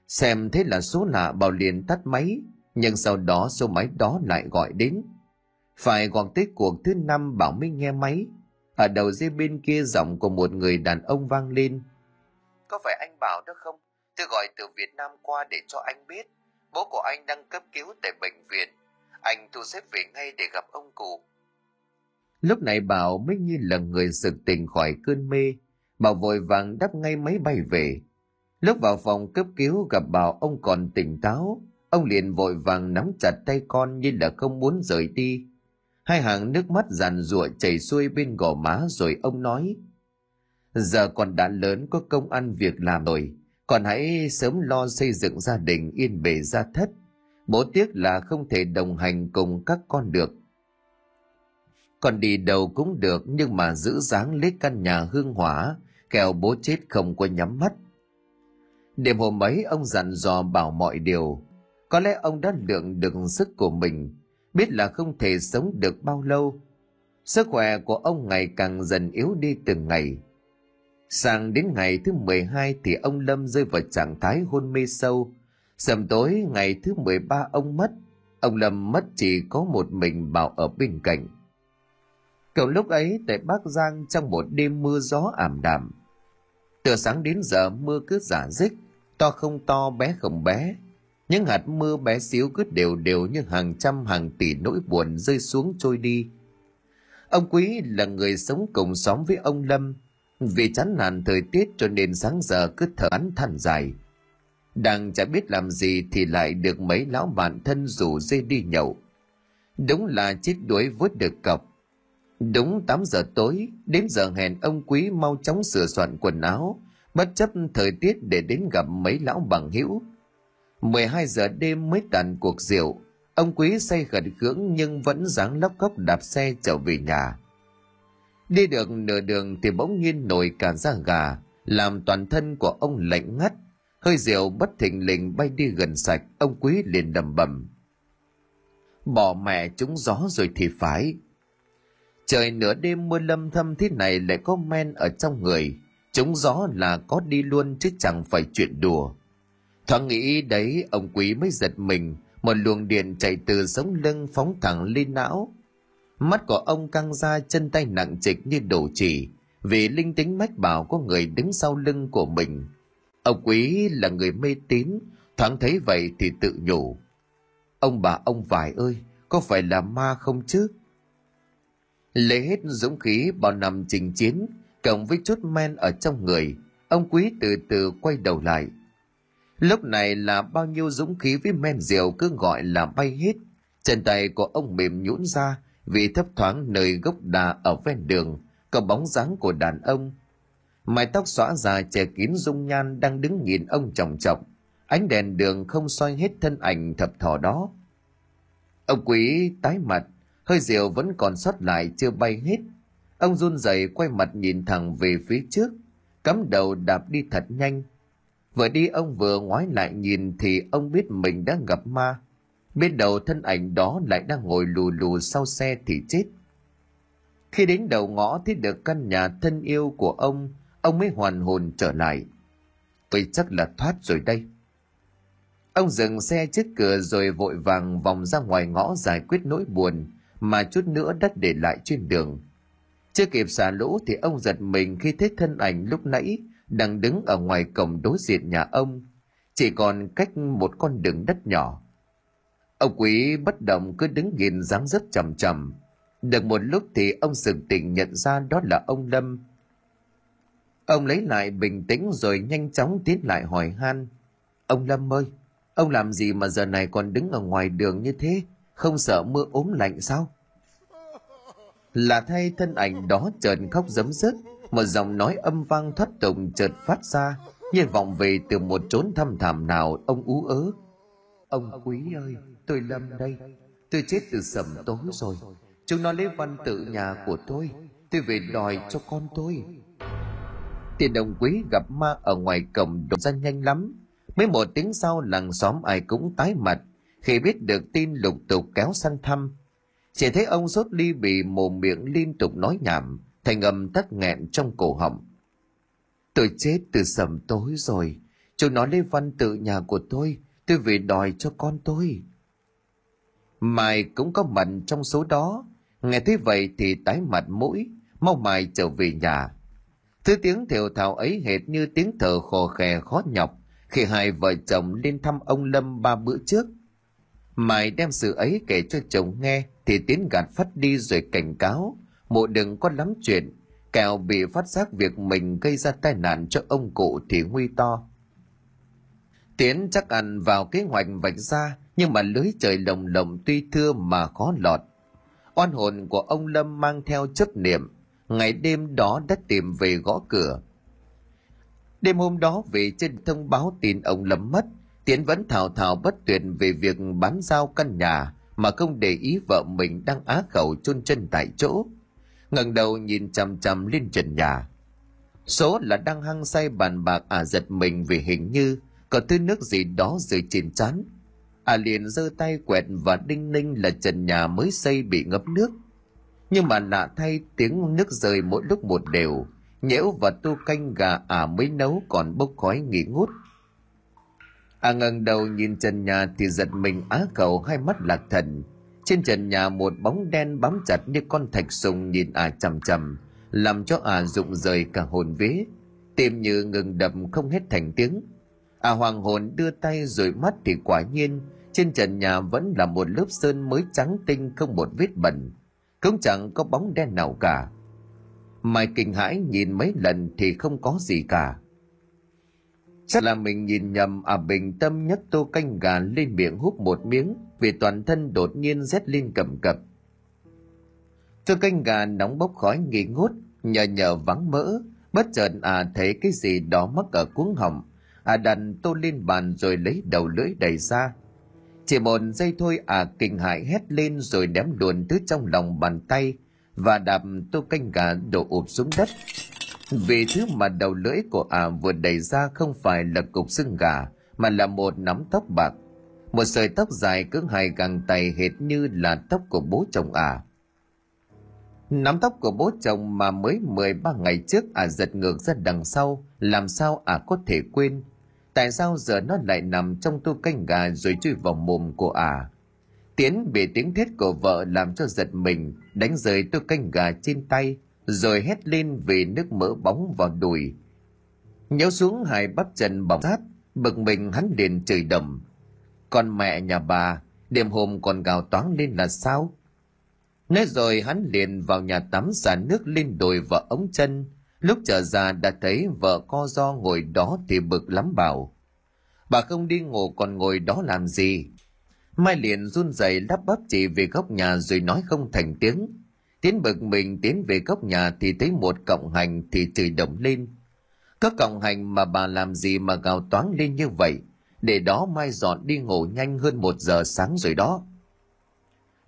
Xem thế là số lạ bảo liền tắt máy, nhưng sau đó số máy đó lại gọi đến. Phải gọi tới cuộc thứ năm bảo mới nghe máy. Ở đầu dây bên kia giọng của một người đàn ông vang lên. Có phải anh Bảo đó không? Tôi gọi từ Việt Nam qua để cho anh biết. Bố của anh đang cấp cứu tại bệnh viện. Anh thu xếp về ngay để gặp ông cụ. Lúc này Bảo mới như là người sực tỉnh khỏi cơn mê. Bảo vội vàng đắp ngay máy bay về. Lúc vào phòng cấp cứu gặp Bảo ông còn tỉnh táo. Ông liền vội vàng nắm chặt tay con như là không muốn rời đi. Hai hàng nước mắt giàn ruộng chảy xuôi bên gò má rồi ông nói. Giờ con đã lớn có công ăn việc làm rồi. Còn hãy sớm lo xây dựng gia đình yên bề gia thất. Bố tiếc là không thể đồng hành cùng các con được còn đi đâu cũng được nhưng mà giữ dáng lấy căn nhà hương hỏa, kẻo bố chết không có nhắm mắt. Đêm hôm ấy ông dặn dò bảo mọi điều. Có lẽ ông đã lượng được sức của mình, biết là không thể sống được bao lâu. Sức khỏe của ông ngày càng dần yếu đi từng ngày. Sang đến ngày thứ 12 thì ông Lâm rơi vào trạng thái hôn mê sâu. Sầm tối ngày thứ 13 ông mất. Ông Lâm mất chỉ có một mình Bảo ở bên cạnh. Cậu lúc ấy tại Bắc Giang trong một đêm mưa gió ảm đạm. từ sáng đến giờ mưa cứ giả dích to không to bé không bé những hạt mưa bé xíu cứ đều đều như hàng trăm hàng tỷ nỗi buồn rơi xuống trôi đi. Ông quý là người sống cùng xóm với ông lâm. Vì chán nản thời tiết cho nên sáng giờ cứ thở án than dài. Đang chả biết làm gì thì lại được mấy lão bạn thân rủ dê đi nhậu. Đúng là chết đuối vớt được cọc. Đúng 8 giờ tối, đến giờ hẹn ông quý mau chóng sửa soạn quần áo, bất chấp thời tiết để đến gặp mấy lão bằng hữu. 12 giờ đêm mới tàn cuộc rượu. Ông quý say khẩn khưỡng nhưng vẫn dáng lóc cóc đạp xe trở về nhà. Đi được nửa đường thì bỗng nhiên nổi cả da gà, làm toàn thân của ông lạnh ngắt. Hơi rượu bất thình lình bay đi gần sạch, ông quý liền đầm bầm. Bỏ mẹ chúng gió rồi thì phải. Trời nửa đêm mưa lâm thâm thế này lại có men ở trong người. Chúng gió là có đi luôn chứ chẳng phải chuyện đùa thoáng nghĩ đấy, ông quý mới giật mình. Một luồng điện chạy từ sống lưng phóng thẳng lên não. Mắt của ông căng ra, chân tay nặng trịch như đổ chỉ. Vì linh tính mách bảo có người đứng sau lưng của mình. Ông quý là người mê tín, thoáng thấy vậy thì tự nhủ. Ông bà ông vải ơi, có phải là ma không chứ? Lấy hết dũng khí, bao năm trình chiến, cộng với chút men ở trong người, ông quý từ từ quay đầu lại lúc này là bao nhiêu dũng khí với men rượu cứ gọi là bay hết. Chân tay của ông mềm nhũn ra vì thấp thoáng nơi gốc đà ở ven đường, có bóng dáng của đàn ông. Mái tóc xõa dài che kín dung nhan đang đứng nhìn ông trọng trọng ánh đèn đường không soi hết thân ảnh thập thò đó. Ông quý tái mặt, hơi rượu vẫn còn sót lại chưa bay hết. Ông run rẩy quay mặt nhìn thẳng về phía trước, cắm đầu đạp đi thật nhanh vừa đi, ông vừa ngoái lại nhìn thì ông biết mình đã gặp ma. Bên đầu thân ảnh đó lại đang ngồi lù lù sau xe thì chết. Khi đến đầu ngõ thấy được căn nhà thân yêu của ông ông mới hoàn hồn trở lại. Tôi chắc là thoát rồi đây. Ông dừng xe trước cửa rồi vội vàng vòng ra ngoài ngõ giải quyết nỗi buồn mà chút nữa đất để lại trên đường. Chưa kịp xả lũ thì ông giật mình khi thấy thân ảnh lúc nãy đang đứng ở ngoài cổng đối diện nhà ông, chỉ còn cách một con đường đất nhỏ. Ông quý bất động cứ đứng nhìn dáng dấp chầm chầm được một lúc thì ông sực tỉnh nhận ra đó là ông lâm. Ông lấy lại bình tĩnh rồi nhanh chóng tiến lại hỏi han. Ông lâm ơi, ông làm gì mà giờ này còn đứng ở ngoài đường như thế? Không sợ mưa ốm lạnh sao? Là thay thân ảnh đó trợn khóc giấm dứt một giọng nói âm vang thoát tục chợt phát ra, như vọng về từ một chốn thăm thảm nào, ông ú ớ. Ông quý ơi, tôi lâm đây, tôi chết từ sầm tối rồi. Chúng nó lấy văn tự nhà của tôi tôi về đòi cho con tôi. Tiền đồng quý gặp ma ở ngoài cổng đổ ra nhanh lắm. Mấy một tiếng sau, làng xóm ai cũng tái mặt, khi biết được tin lục tục kéo sang thăm. Chỉ thấy ông sốt ly bị mồm miệng liên tục nói nhảm thành âm tắc nghẹn trong cổ họng. Tôi chết từ sầm tối rồi. Chúng nó lấy văn tự nhà của tôi. Tôi về đòi cho con tôi. Mai cũng có mặt trong số đó. Nghe thấy vậy thì tái mặt mũi, mau mài trở về nhà. Thứ tiếng thều thào ấy hệt như tiếng thở khò khè khó nhọc, khi hai vợ chồng lên thăm ông lâm ba bữa trước. Mai đem sự ấy kể cho chồng nghe thì tiến gạt phát đi rồi cảnh cáo mụ đừng có lắm chuyện. Kẻo bị phát giác việc mình gây ra tai nạn cho ông cụ thì nguy to. Tiến chắc ăn vào kế hoạch vạch ra, nhưng mà lưới trời lồng lồng tuy thưa mà khó lọt. Oan hồn của ông lâm mang theo chấp niệm. Ngày đêm đó đã tìm về gõ cửa. Đêm hôm đó về trên thông báo tin ông lâm mất, tiến vẫn thảo thảo bất tuyệt về việc bán giao căn nhà mà không để ý vợ mình đang á khẩu chôn chân tại chỗ ngẩng đầu nhìn chằm chằm lên trần nhà. Số là đang hăng say bàn bạc à giật mình vì hình như có thứ nước gì đó rơi trên chán à liền giơ tay quẹt và đinh ninh là trần nhà mới xây bị ngập nước. Nhưng mà lạ thay tiếng nước rơi mỗi lúc một đều nhễu và tu canh gà à mới nấu còn bốc khói nghỉ ngút. À ngẩng đầu nhìn trần nhà thì giật mình á cầu hai mắt lạc thần trên trần nhà một bóng đen bám chặt như con thạch sùng nhìn à chằm chằm, làm cho à rụng rời cả hồn vế tim như ngừng đập không hết thành tiếng. À hoàng hồn đưa tay rồi mắt thì quả nhiên, trên trần nhà vẫn là một lớp sơn mới trắng tinh không một vết bẩn. Cũng chẳng có bóng đen nào cả. Mai kinh hãi nhìn mấy lần thì không có gì cả. Chắc là mình nhìn nhầm à bình tâm nhấc tô canh gà lên miệng hút một miếng vì toàn thân đột nhiên rét lên cầm cập. Thưa canh gà, nóng bốc khói nghi ngút, nhờ nhờ vắng mỡ, bất chợt à thấy cái gì đó mắc ở cuống họng. À đặt tô lên bàn rồi lấy đầu lưỡi đầy ra. Chỉ một giây thôi à kinh hãi hét lên rồi ném luồn thứ trong lòng bàn tay và đạp tô canh gà đổ ụp xuống đất. Vì thứ mà đầu lưỡi của à vừa đẩy ra không phải là cục xương gà, mà là một nắm tóc bạc một sợi tóc dài cứng hai găng tay hệt như là tóc của bố chồng à. Nắm tóc của bố chồng mà mới 13 ngày trước à giật ngược ra đằng sau làm sao à có thể quên. Tại sao giờ nó lại nằm trong tô canh gà rồi chui vào mồm của à? Tiến bị tiếng thét của vợ làm cho giật mình đánh rơi tô canh gà trên tay rồi hét lên vì nước mỡ bóng vào đùi. Nhớ xuống hai bắp chân bỏng sát, bực mình hắn liền chửi đầm còn mẹ nhà bà, đêm hôm còn gào toáng lên là sao? Nói rồi hắn liền vào nhà tắm xả nước lên đùi vợ ống chân. Lúc trở ra đã thấy vợ co do ngồi đó thì bực lắm bảo, bà không đi ngủ còn ngồi đó làm gì? Mai liền run rẩy lắp bắp chỉ về góc nhà rồi nói không thành tiếng. Tiến bực mình tiến về góc nhà thì thấy một cộng hành thì chửi động lên. Các cộng hành mà bà làm gì mà gào toáng lên như vậy? Để đó mai dọn đi ngủ nhanh hơn một giờ sáng rồi đó.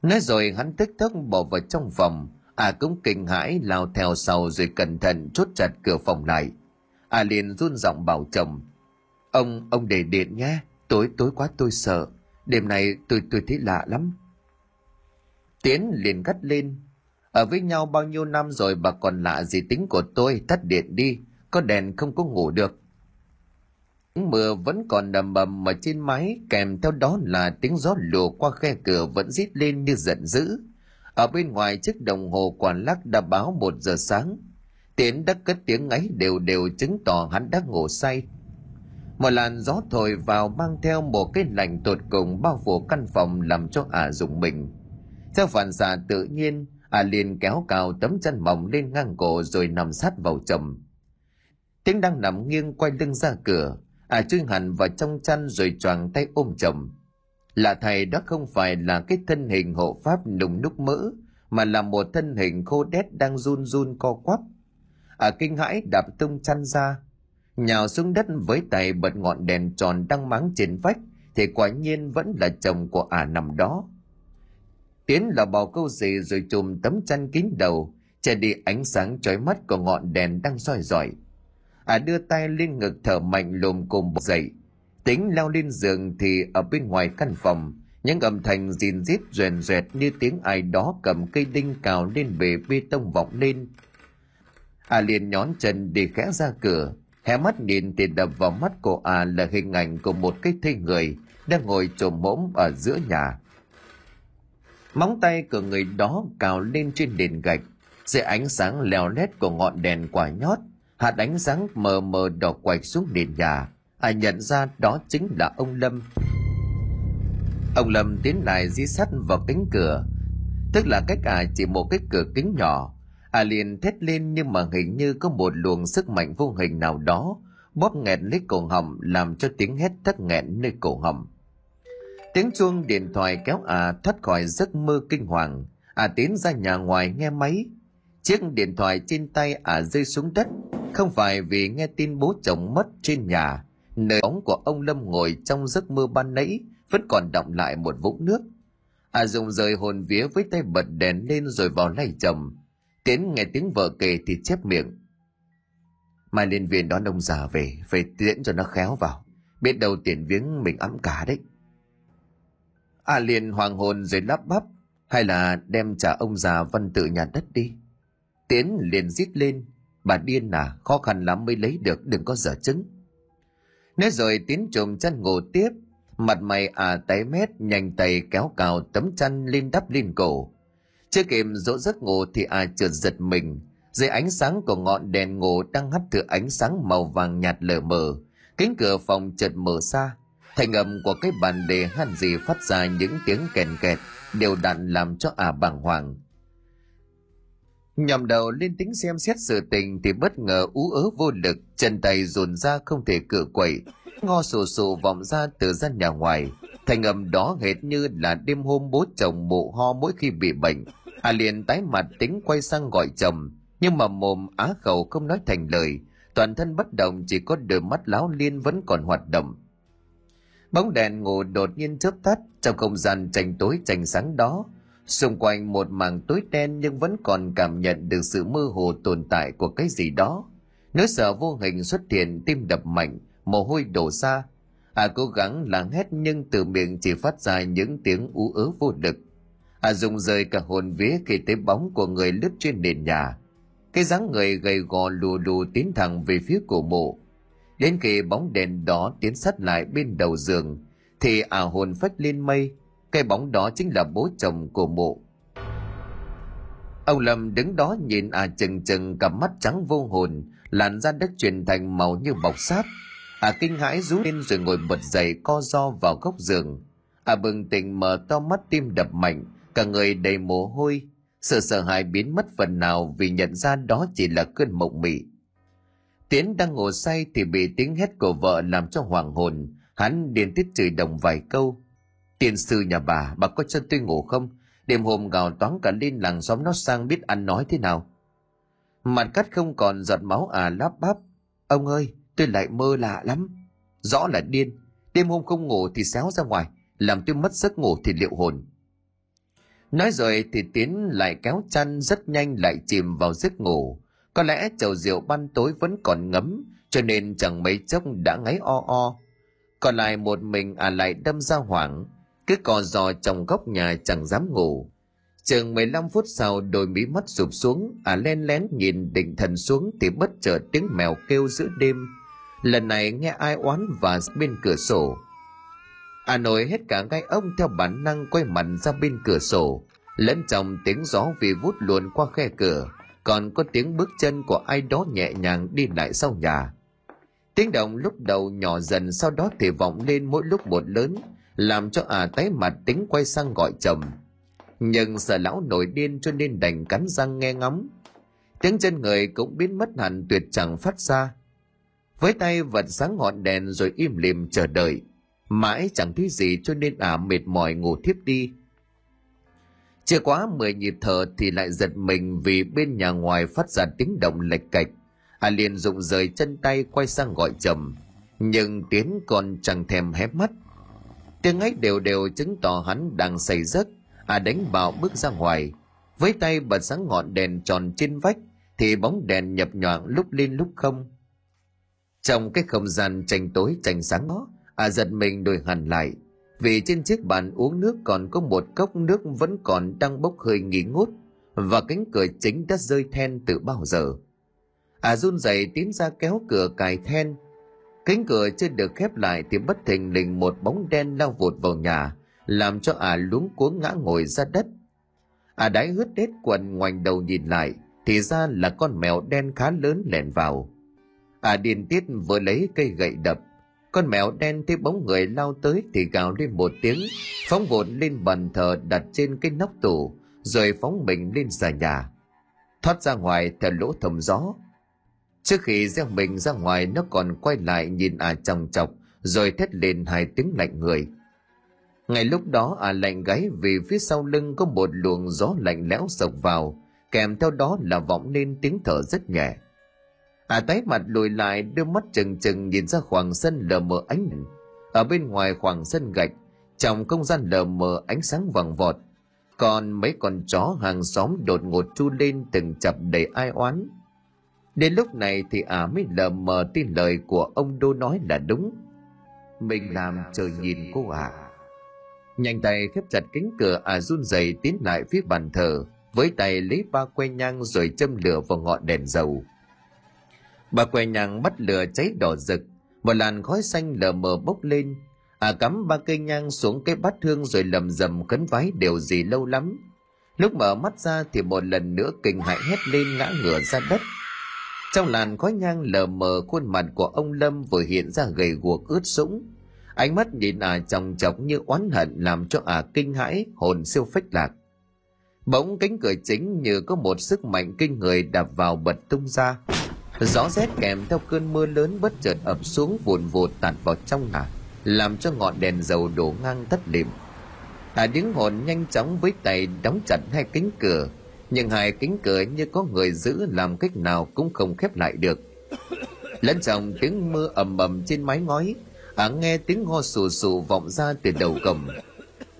Nói rồi hắn tức tốc bỏ vào trong phòng. À cũng kinh hãi, lao theo sau rồi cẩn thận chốt chặt cửa phòng lại. À liền run giọng bảo chồng, ông ông để điện nhé, tối tối quá tôi sợ. Đêm này tôi tôi thấy lạ lắm. Tiến liền gắt lên, ở với nhau bao nhiêu năm rồi bà còn lạ gì tính của tôi, tắt điện đi, có đèn không có ngủ được mưa vẫn còn đầm bầm ở trên mái kèm theo đó là tiếng gió lùa qua khe cửa vẫn rít lên như giận dữ. Ở bên ngoài chiếc đồng hồ quản lắc đã báo một giờ sáng. Tiến đã cất tiếng ấy đều đều chứng tỏ hắn đã ngủ say. Một làn gió thổi vào mang theo một cái lạnh tột cùng bao phủ căn phòng làm cho ả rụng mình. Theo phản xạ tự nhiên, ả liền kéo cào tấm chân mỏng lên ngang cổ rồi nằm sát vào chồng. Tiếng đang nằm nghiêng quay lưng ra cửa à chui hẳn vào trong chăn rồi choàng tay ôm chồng là thầy, đó không phải là cái thân hình hộ pháp nùng núc mỡ, mà là một thân hình khô đét đang run run co quắp. À kinh hãi đạp tung chăn ra, nhào xuống đất với tay bật ngọn đèn tròn đang máng trên vách, thì quả nhiên vẫn là chồng của ả nằm đó. Tiến là bò câu gì rồi chùm tấm chăn kín đầu, che đi ánh sáng chói mắt của ngọn đèn đang soi rọi ả đưa tay lên ngực thở mạnh lồm cồm bật dậy. Tính lao lên giường thì ở bên ngoài căn phòng, những âm thanh rìn rít rèn rẹt như tiếng ai đó cầm cây đinh cào lên bề bê tông vọng lên. À liền nhón chân để khẽ ra cửa, hé mắt nhìn thì đập vào mắt của à là hình ảnh của một cái thi người đang ngồi trồm mõm ở giữa nhà. Móng tay của người đó cào lên trên nền gạch, dưới ánh sáng leo lét của ngọn đèn quả nhót hạt ánh sáng mờ mờ đỏ quạch xuống nền nhà. Ai nhận ra đó chính là ông lâm. Ông lâm tiến lại dí sắt vào cánh cửa. Tức là cách à chỉ một cái cửa kính nhỏ. À liền thét lên nhưng mà hình như có một luồng sức mạnh vô hình nào đó. Bóp nghẹt lấy cổ họng, làm cho tiếng hét thất nghẹn nơi cổ họng. Tiếng chuông điện thoại kéo à thoát khỏi giấc mơ kinh hoàng. À tiến ra nhà ngoài nghe máy chiếc điện thoại trên tay à rơi xuống đất. Không phải vì nghe tin bố chồng mất trên nhà, nơi bóng của ông lâm ngồi trong giấc mơ ban nãy, vẫn còn động lại một vũng nước. À dùng rời hồn vía với tay bật đèn lên rồi vào lay chồng. Tiến nghe tiếng vợ kể thì chép miệng. Mai lên viện đón ông già về phải tiễn cho nó khéo vào. Biết đâu tiền viếng mình ấm cả đấy. À liền hoàng hồn rồi lắp bắp, hay là đem trả ông già văn tự nhà đất đi tiến liền rít lên. Bà điên à khó khăn lắm mới lấy được, đừng có dở chứng. Nói rồi tiến trùm chăn ngủ tiếp. Mặt mày à tái mét, nhanh tay kéo cào tấm chăn lên đắp lên cổ. Chưa kịp dỗ giấc ngủ thì à trượt giật mình. Dưới ánh sáng của ngọn đèn ngủ đang hắt thử ánh sáng màu vàng nhạt lờ mờ. Cánh cửa phòng chợt mở ra. Thành âm của cái bàn đề han gì phát ra những tiếng kèn kẹt, đều đặn làm cho à bàng hoàng nhòm đầu lên tính xem xét sự tình thì bất ngờ ú ớ vô lực, chân tay dồn ra không thể cựa quậy. Ngo sù sù vọng ra từ gian nhà ngoài. Thành âm đó hệt như là đêm hôm bố chồng mụ ho mỗi khi bị bệnh. À liền tái mặt tính quay sang gọi chồng, nhưng mà mồm á khẩu không nói thành lời. Toàn thân bất động, chỉ có đôi mắt láo liên vẫn còn hoạt động. Bóng đèn ngủ đột nhiên chớp tắt, trong không gian tranh tối, tranh sáng đó xung quanh một mảng tối đen nhưng vẫn còn cảm nhận được sự mơ hồ tồn tại của cái gì đó. Nỗi sợ vô hình xuất hiện, tim đập mạnh, mồ hôi đổ ra. À cố gắng lắng hét nhưng từ miệng chỉ phát ra những tiếng ú ớ vô lực. À dùng rời cả hồn vía khi thấy bóng của người lướt trên nền nhà. Cái dáng người gầy gò lù lù tiến thẳng về phía cổ mộ. Đến khi bóng đèn đó tiến sát lại bên đầu giường, thì ả hồn phách lên mây cái bóng đó chính là bố chồng của mộ. Ông lâm đứng đó nhìn à chừng chừng, cặp mắt trắng vô hồn, làn da đất chuyển thành màu như bọc sáp. À kinh hãi rú lên rồi ngồi bật dậy, co do vào góc giường. À bừng tỉnh mở to mắt tim đập mạnh, cả người đầy mồ hôi. Sự sợ hãi biến mất phần nào vì nhận ra đó chỉ là cơn mộng mị. Tiến đang ngủ say thì bị tiếng hét của vợ làm cho hoàng hồn. Hắn điên tiết chửi đồng vài câu tiền sư nhà bà bà có chân tôi ngủ không? Đêm hôm gào toán cả lên làng xóm nó sang biết ăn nói thế nào. Mặt cắt không còn giọt máu à lắp bắp ông ơi, tôi lại mơ lạ lắm. Rõ là điên. Đêm hôm không ngủ thì xéo ra ngoài, làm tôi mất giấc ngủ thì liệu hồn. Nói rồi thì tiến lại kéo chăn rất nhanh lại chìm vào giấc ngủ. Có lẽ chầu rượu ban tối vẫn còn ngấm, cho nên chẳng mấy chốc đã ngáy o o. Còn lại một mình à lại đâm ra hoảng cứ cò giò trong góc nhà chẳng dám ngủ. Chừng 15 phút sau, đôi mí mắt sụp xuống à len lén nhìn định thần xuống thì bất chợt tiếng mèo kêu giữa đêm. Lần này nghe ai oán và bên cửa sổ. À nổi hết cả gai ông theo bản năng quay mặt ra bên cửa sổ. Lẫn trong tiếng gió vì vút luồn qua khe cửa, còn có tiếng bước chân của ai đó nhẹ nhàng đi lại sau nhà. Tiếng động lúc đầu nhỏ dần, sau đó thì vọng lên mỗi lúc một lớn làm cho à tái mặt tính quay sang gọi chồng. Nhưng sợ lão nổi điên cho nên đành cắn răng nghe ngóng. Tiếng chân người cũng biến mất hẳn tuyệt chẳng phát ra. Với tay vật sáng ngọn đèn rồi im lìm chờ đợi. Mãi chẳng thấy gì cho nên ả à mệt mỏi ngủ thiếp đi. Chưa quá mười nhịp thở thì lại giật mình vì bên nhà ngoài phát ra tiếng động lệch cạch. À liền rụng rời chân tay quay sang gọi chồng. Nhưng tiến còn chẳng thèm hé mắt tiếng ấy đều đều chứng tỏ hắn đang say giấc. À đánh bạo bước ra ngoài. Với tay bật sáng ngọn đèn tròn trên vách, thì bóng đèn nhập nhoạng lúc lên lúc không. Trong cái không gian tranh tối, tranh sáng đó à giật mình đổi hẳn lại. Vì trên chiếc bàn uống nước còn có một cốc nước vẫn còn đang bốc hơi nghỉ ngút, và cánh cửa chính đã rơi then từ bao giờ. À run rẩy tiến ra kéo cửa cài then cánh cửa chưa được khép lại thì bất thình lình một bóng đen lao vụt vào nhà, làm cho à luống cuống ngã ngồi ra đất. À đái hứt hết quần ngoảnh đầu nhìn lại, thì ra là con mèo đen khá lớn lẻn vào. À điên tiết vừa lấy cây gậy đập, con mèo đen thấy bóng người lao tới thì gào lên một tiếng, phóng vụt lên bàn thờ đặt trên cái nóc tủ rồi phóng mình lên xà nhà. Thoát ra ngoài theo lỗ thầm gió trước khi gieo mình ra ngoài, nó còn quay lại nhìn à chồng chọc, rồi thét lên hai tiếng lạnh người. Ngay lúc đó à lạnh gáy vì phía sau lưng có một luồng gió lạnh lẽo sộc vào, kèm theo đó là vọng lên tiếng thở rất nhẹ. À tái mặt lùi lại đưa mắt chừng chừng nhìn ra khoảng sân lờ mờ ánh ở bên ngoài khoảng sân gạch, trong không gian lờ mờ ánh sáng vàng vọt, còn mấy con chó hàng xóm đột ngột chu lên từng chập đầy ai oán đến lúc này thì ả à mới lờ mờ tin lời của ông đô nói là đúng. Mình làm trời nhìn cô ả à. nhanh tay khép chặt cánh cửa, ả à run rẩy tiến lại phía bàn thờ, với tay lấy ba que nhang rồi châm lửa vào ngọn đèn dầu. Ba que nhang bắt lửa cháy đỏ rực, một làn khói xanh lờ mờ bốc lên. À cắm ba cây nhang xuống cái bát hương rồi lầm rầm khấn vái điều gì lâu lắm. Lúc mở mắt ra thì một lần nữa kinh hãi hét lên ngã ngửa ra đất trong làn khói nhang lờ mờ, khuôn mặt của ông lâm vừa hiện ra gầy guộc ướt sũng. Ánh mắt nhìn ả à chòng chọc như oán hận làm cho ả à kinh hãi, hồn siêu phách lạc. Bỗng cánh cửa chính như có một sức mạnh kinh người đạp vào bật tung ra. Gió rét kèm theo cơn mưa lớn bất chợt ập xuống vùn vụt tạt vào trong nhà làm cho ngọn đèn dầu đổ ngang tắt lịm. À, ả đứng hồn nhanh chóng với tay đóng chặt hai cánh cửa nhưng hai cánh cửa như có người giữ làm cách nào cũng không khép lại được. Lẫn trong tiếng mưa ầm ầm trên mái ngói ả nghe tiếng ho sù sù vọng ra từ đầu cổng.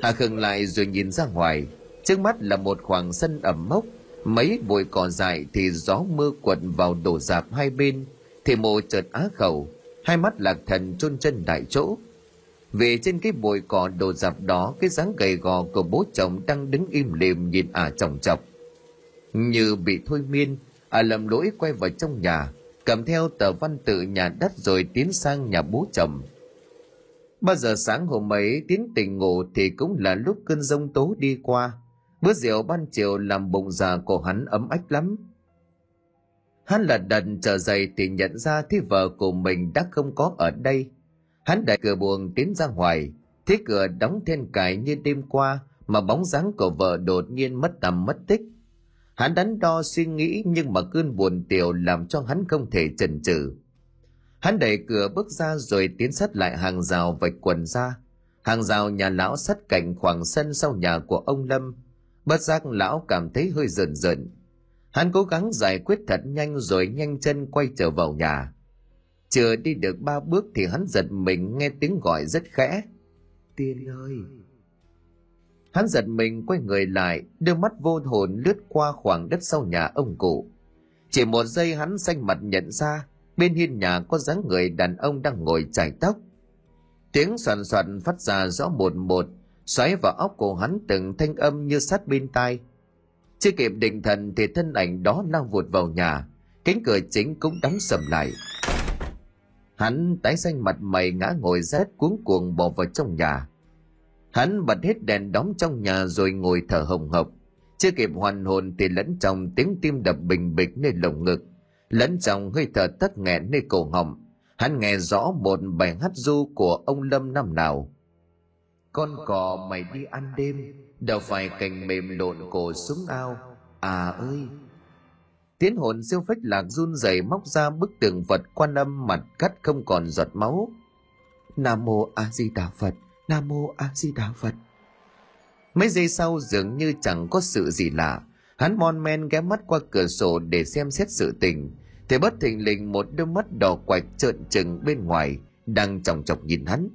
Ả khừng lại rồi nhìn ra ngoài. Trước mắt là một khoảng sân ẩm mốc, mấy bụi cỏ dại thì gió mưa quật vào đổ dạp hai bên, thì mồ chợt á khẩu, hai mắt lạc thần chôn chân đại chỗ. Vì trên cái bụi cỏ đổ dạp đó, cái dáng gầy gò của bố chồng đang đứng im lìm nhìn ả à chòng chọc như bị thôi miên ả à lầm lỗi quay vào trong nhà, cầm theo tờ văn tự nhà đất rồi tiến sang nhà bố chồng. Ba giờ sáng hôm ấy, tiến tỉnh ngủ thì cũng là lúc cơn giông tố đi qua. Bữa rượu ban chiều làm bụng già của hắn ấm ách lắm. Hắn lật đần trở dậy thì nhận ra thế vợ của mình đã không có ở đây. Hắn đẩy cửa buồng tiến ra ngoài thế cửa đóng then cài như đêm qua mà bóng dáng của vợ đột nhiên mất tầm mất tích hắn đắn đo suy nghĩ nhưng mà cơn buồn tiểu làm cho hắn không thể chần chừ. Hắn đẩy cửa bước ra rồi tiến sát lại hàng rào vạch quần ra. Hàng rào nhà lão sát cạnh khoảng sân sau nhà của ông lâm. Bất giác lão cảm thấy hơi rợn rợn. Hắn cố gắng giải quyết thật nhanh rồi nhanh chân quay trở vào nhà. Chưa đi được ba bước thì hắn giật mình nghe tiếng gọi rất khẽ. Tiên ơi! Hắn giật mình quay người lại đôi mắt vô hồn lướt qua khoảng đất sau nhà ông cụ. Chỉ một giây hắn xanh mặt nhận ra, bên hiên nhà có dáng người đàn ông đang ngồi chải tóc. Tiếng soàn soạn phát ra rõ một một, xoáy vào óc của hắn từng thanh âm như sát bên tai. Chưa kịp định thần thì thân ảnh đó lao vụt vào nhà, cánh cửa chính cũng đóng sầm lại. Hắn tái xanh mặt mày ngã ngồi rét cuống cuồng bỏ vào trong nhà hắn bật hết đèn đóng trong nhà rồi ngồi thở hồng hộc. Chưa kịp hoàn hồn thì lẫn trong tiếng tim đập bình bịch nơi lồng ngực, lẫn trong hơi thở tắc nghẹn nơi cổ họng. Hắn nghe rõ một bài hát du của ông lâm năm nào. Con cò mày đi ăn đêm đâu phải cành mềm lộn cổ xuống ao. À ơi! Tiến hồn siêu phách lạc run rẩy móc ra bức tượng vật quan âm mặt cắt không còn giọt máu. Nam mô a di đà phật nam mô a di đà phật. Mấy giây sau dường như chẳng có sự gì lạ. Hắn mon men ghé mắt qua cửa sổ để xem xét sự tình. Thì bất thình lình một đôi mắt đỏ quạch trợn trừng bên ngoài đang chòng chọc nhìn hắn.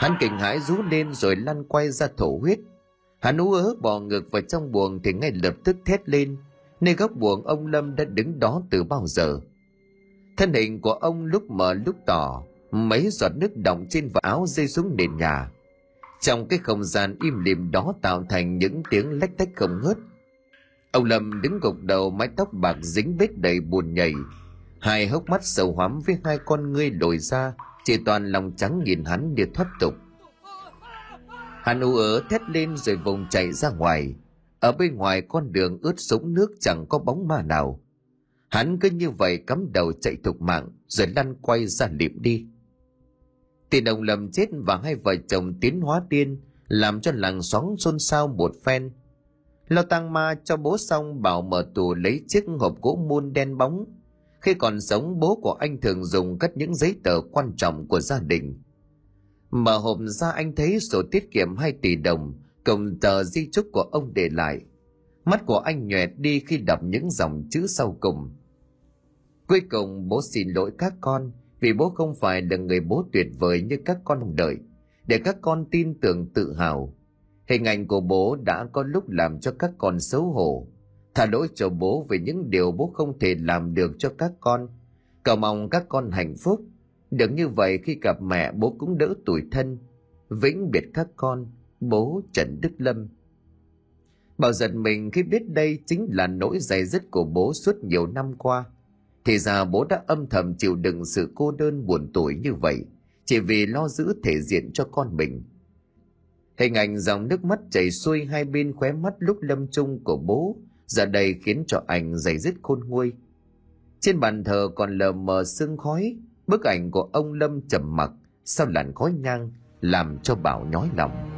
Hắn kinh hãi rú lên rồi lăn quay ra thổ huyết. Hắn ú ớ bò ngược vào trong buồng thì ngay lập tức thét lên. Nơi góc buồng ông lâm đã đứng đó từ bao giờ? Thân hình của ông lúc mờ lúc tỏ, mấy giọt nước đọng trên vào áo rơi xuống nền nhà trong cái không gian im lìm đó tạo thành những tiếng lách tách không ngớt. Ông lâm đứng gục đầu, mái tóc bạc dính vết đầy buồn nhảy. Hai hốc mắt sầu hoắm với hai con ngươi lồi ra chỉ toàn lòng trắng nhìn hắn để thoát tục. Hắn ú ớ thét lên rồi vùng chạy ra ngoài. Ở bên ngoài con đường ướt sũng nước chẳng có bóng ma nào. Hắn cứ như vậy cắm đầu chạy thục mạng, rồi lăn quay ra liệm đi. Tin đồng lầm chết và hai vợ chồng tiến hóa tiên làm cho làng xóm xôn xao một phen. Lo tăng ma cho bố xong bảo mở tù lấy chiếc hộp gỗ muôn đen bóng. Khi còn sống, bố của anh thường dùng cất những giấy tờ quan trọng của gia đình. Mở hộp ra anh thấy sổ tiết kiệm 2 tỷ đồng cùng tờ di chúc của ông để lại. Mắt của anh nhoẹt đi khi đọc những dòng chữ sau cùng. Cuối cùng bố xin lỗi các con vì bố không phải là người bố tuyệt vời như các con đợi để các con tin tưởng tự hào. Hình ảnh của bố đã có lúc làm cho các con xấu hổ. Thả lỗi cho bố về những điều bố không thể làm được cho các con. Cầu mong các con hạnh phúc. Được như vậy, khi gặp mẹ, bố cũng đỡ tủi thân. Vĩnh biệt các con, bố trần đức lâm. Bảo giật mình khi biết đây chính là nỗi dày dứt của bố suốt nhiều năm qua thì ra bố đã âm thầm chịu đựng sự cô đơn buồn tủi như vậy chỉ vì lo giữ thể diện cho con mình Hình ảnh dòng nước mắt chảy xuôi hai bên khóe mắt lúc lâm chung của bố, giờ đây khiến cho anh dày dứt khôn nguôi. Trên bàn thờ còn lờ mờ sương khói, bức ảnh của ông Lâm trầm mặc sau làn khói nhang làm cho Bảo nhói lòng.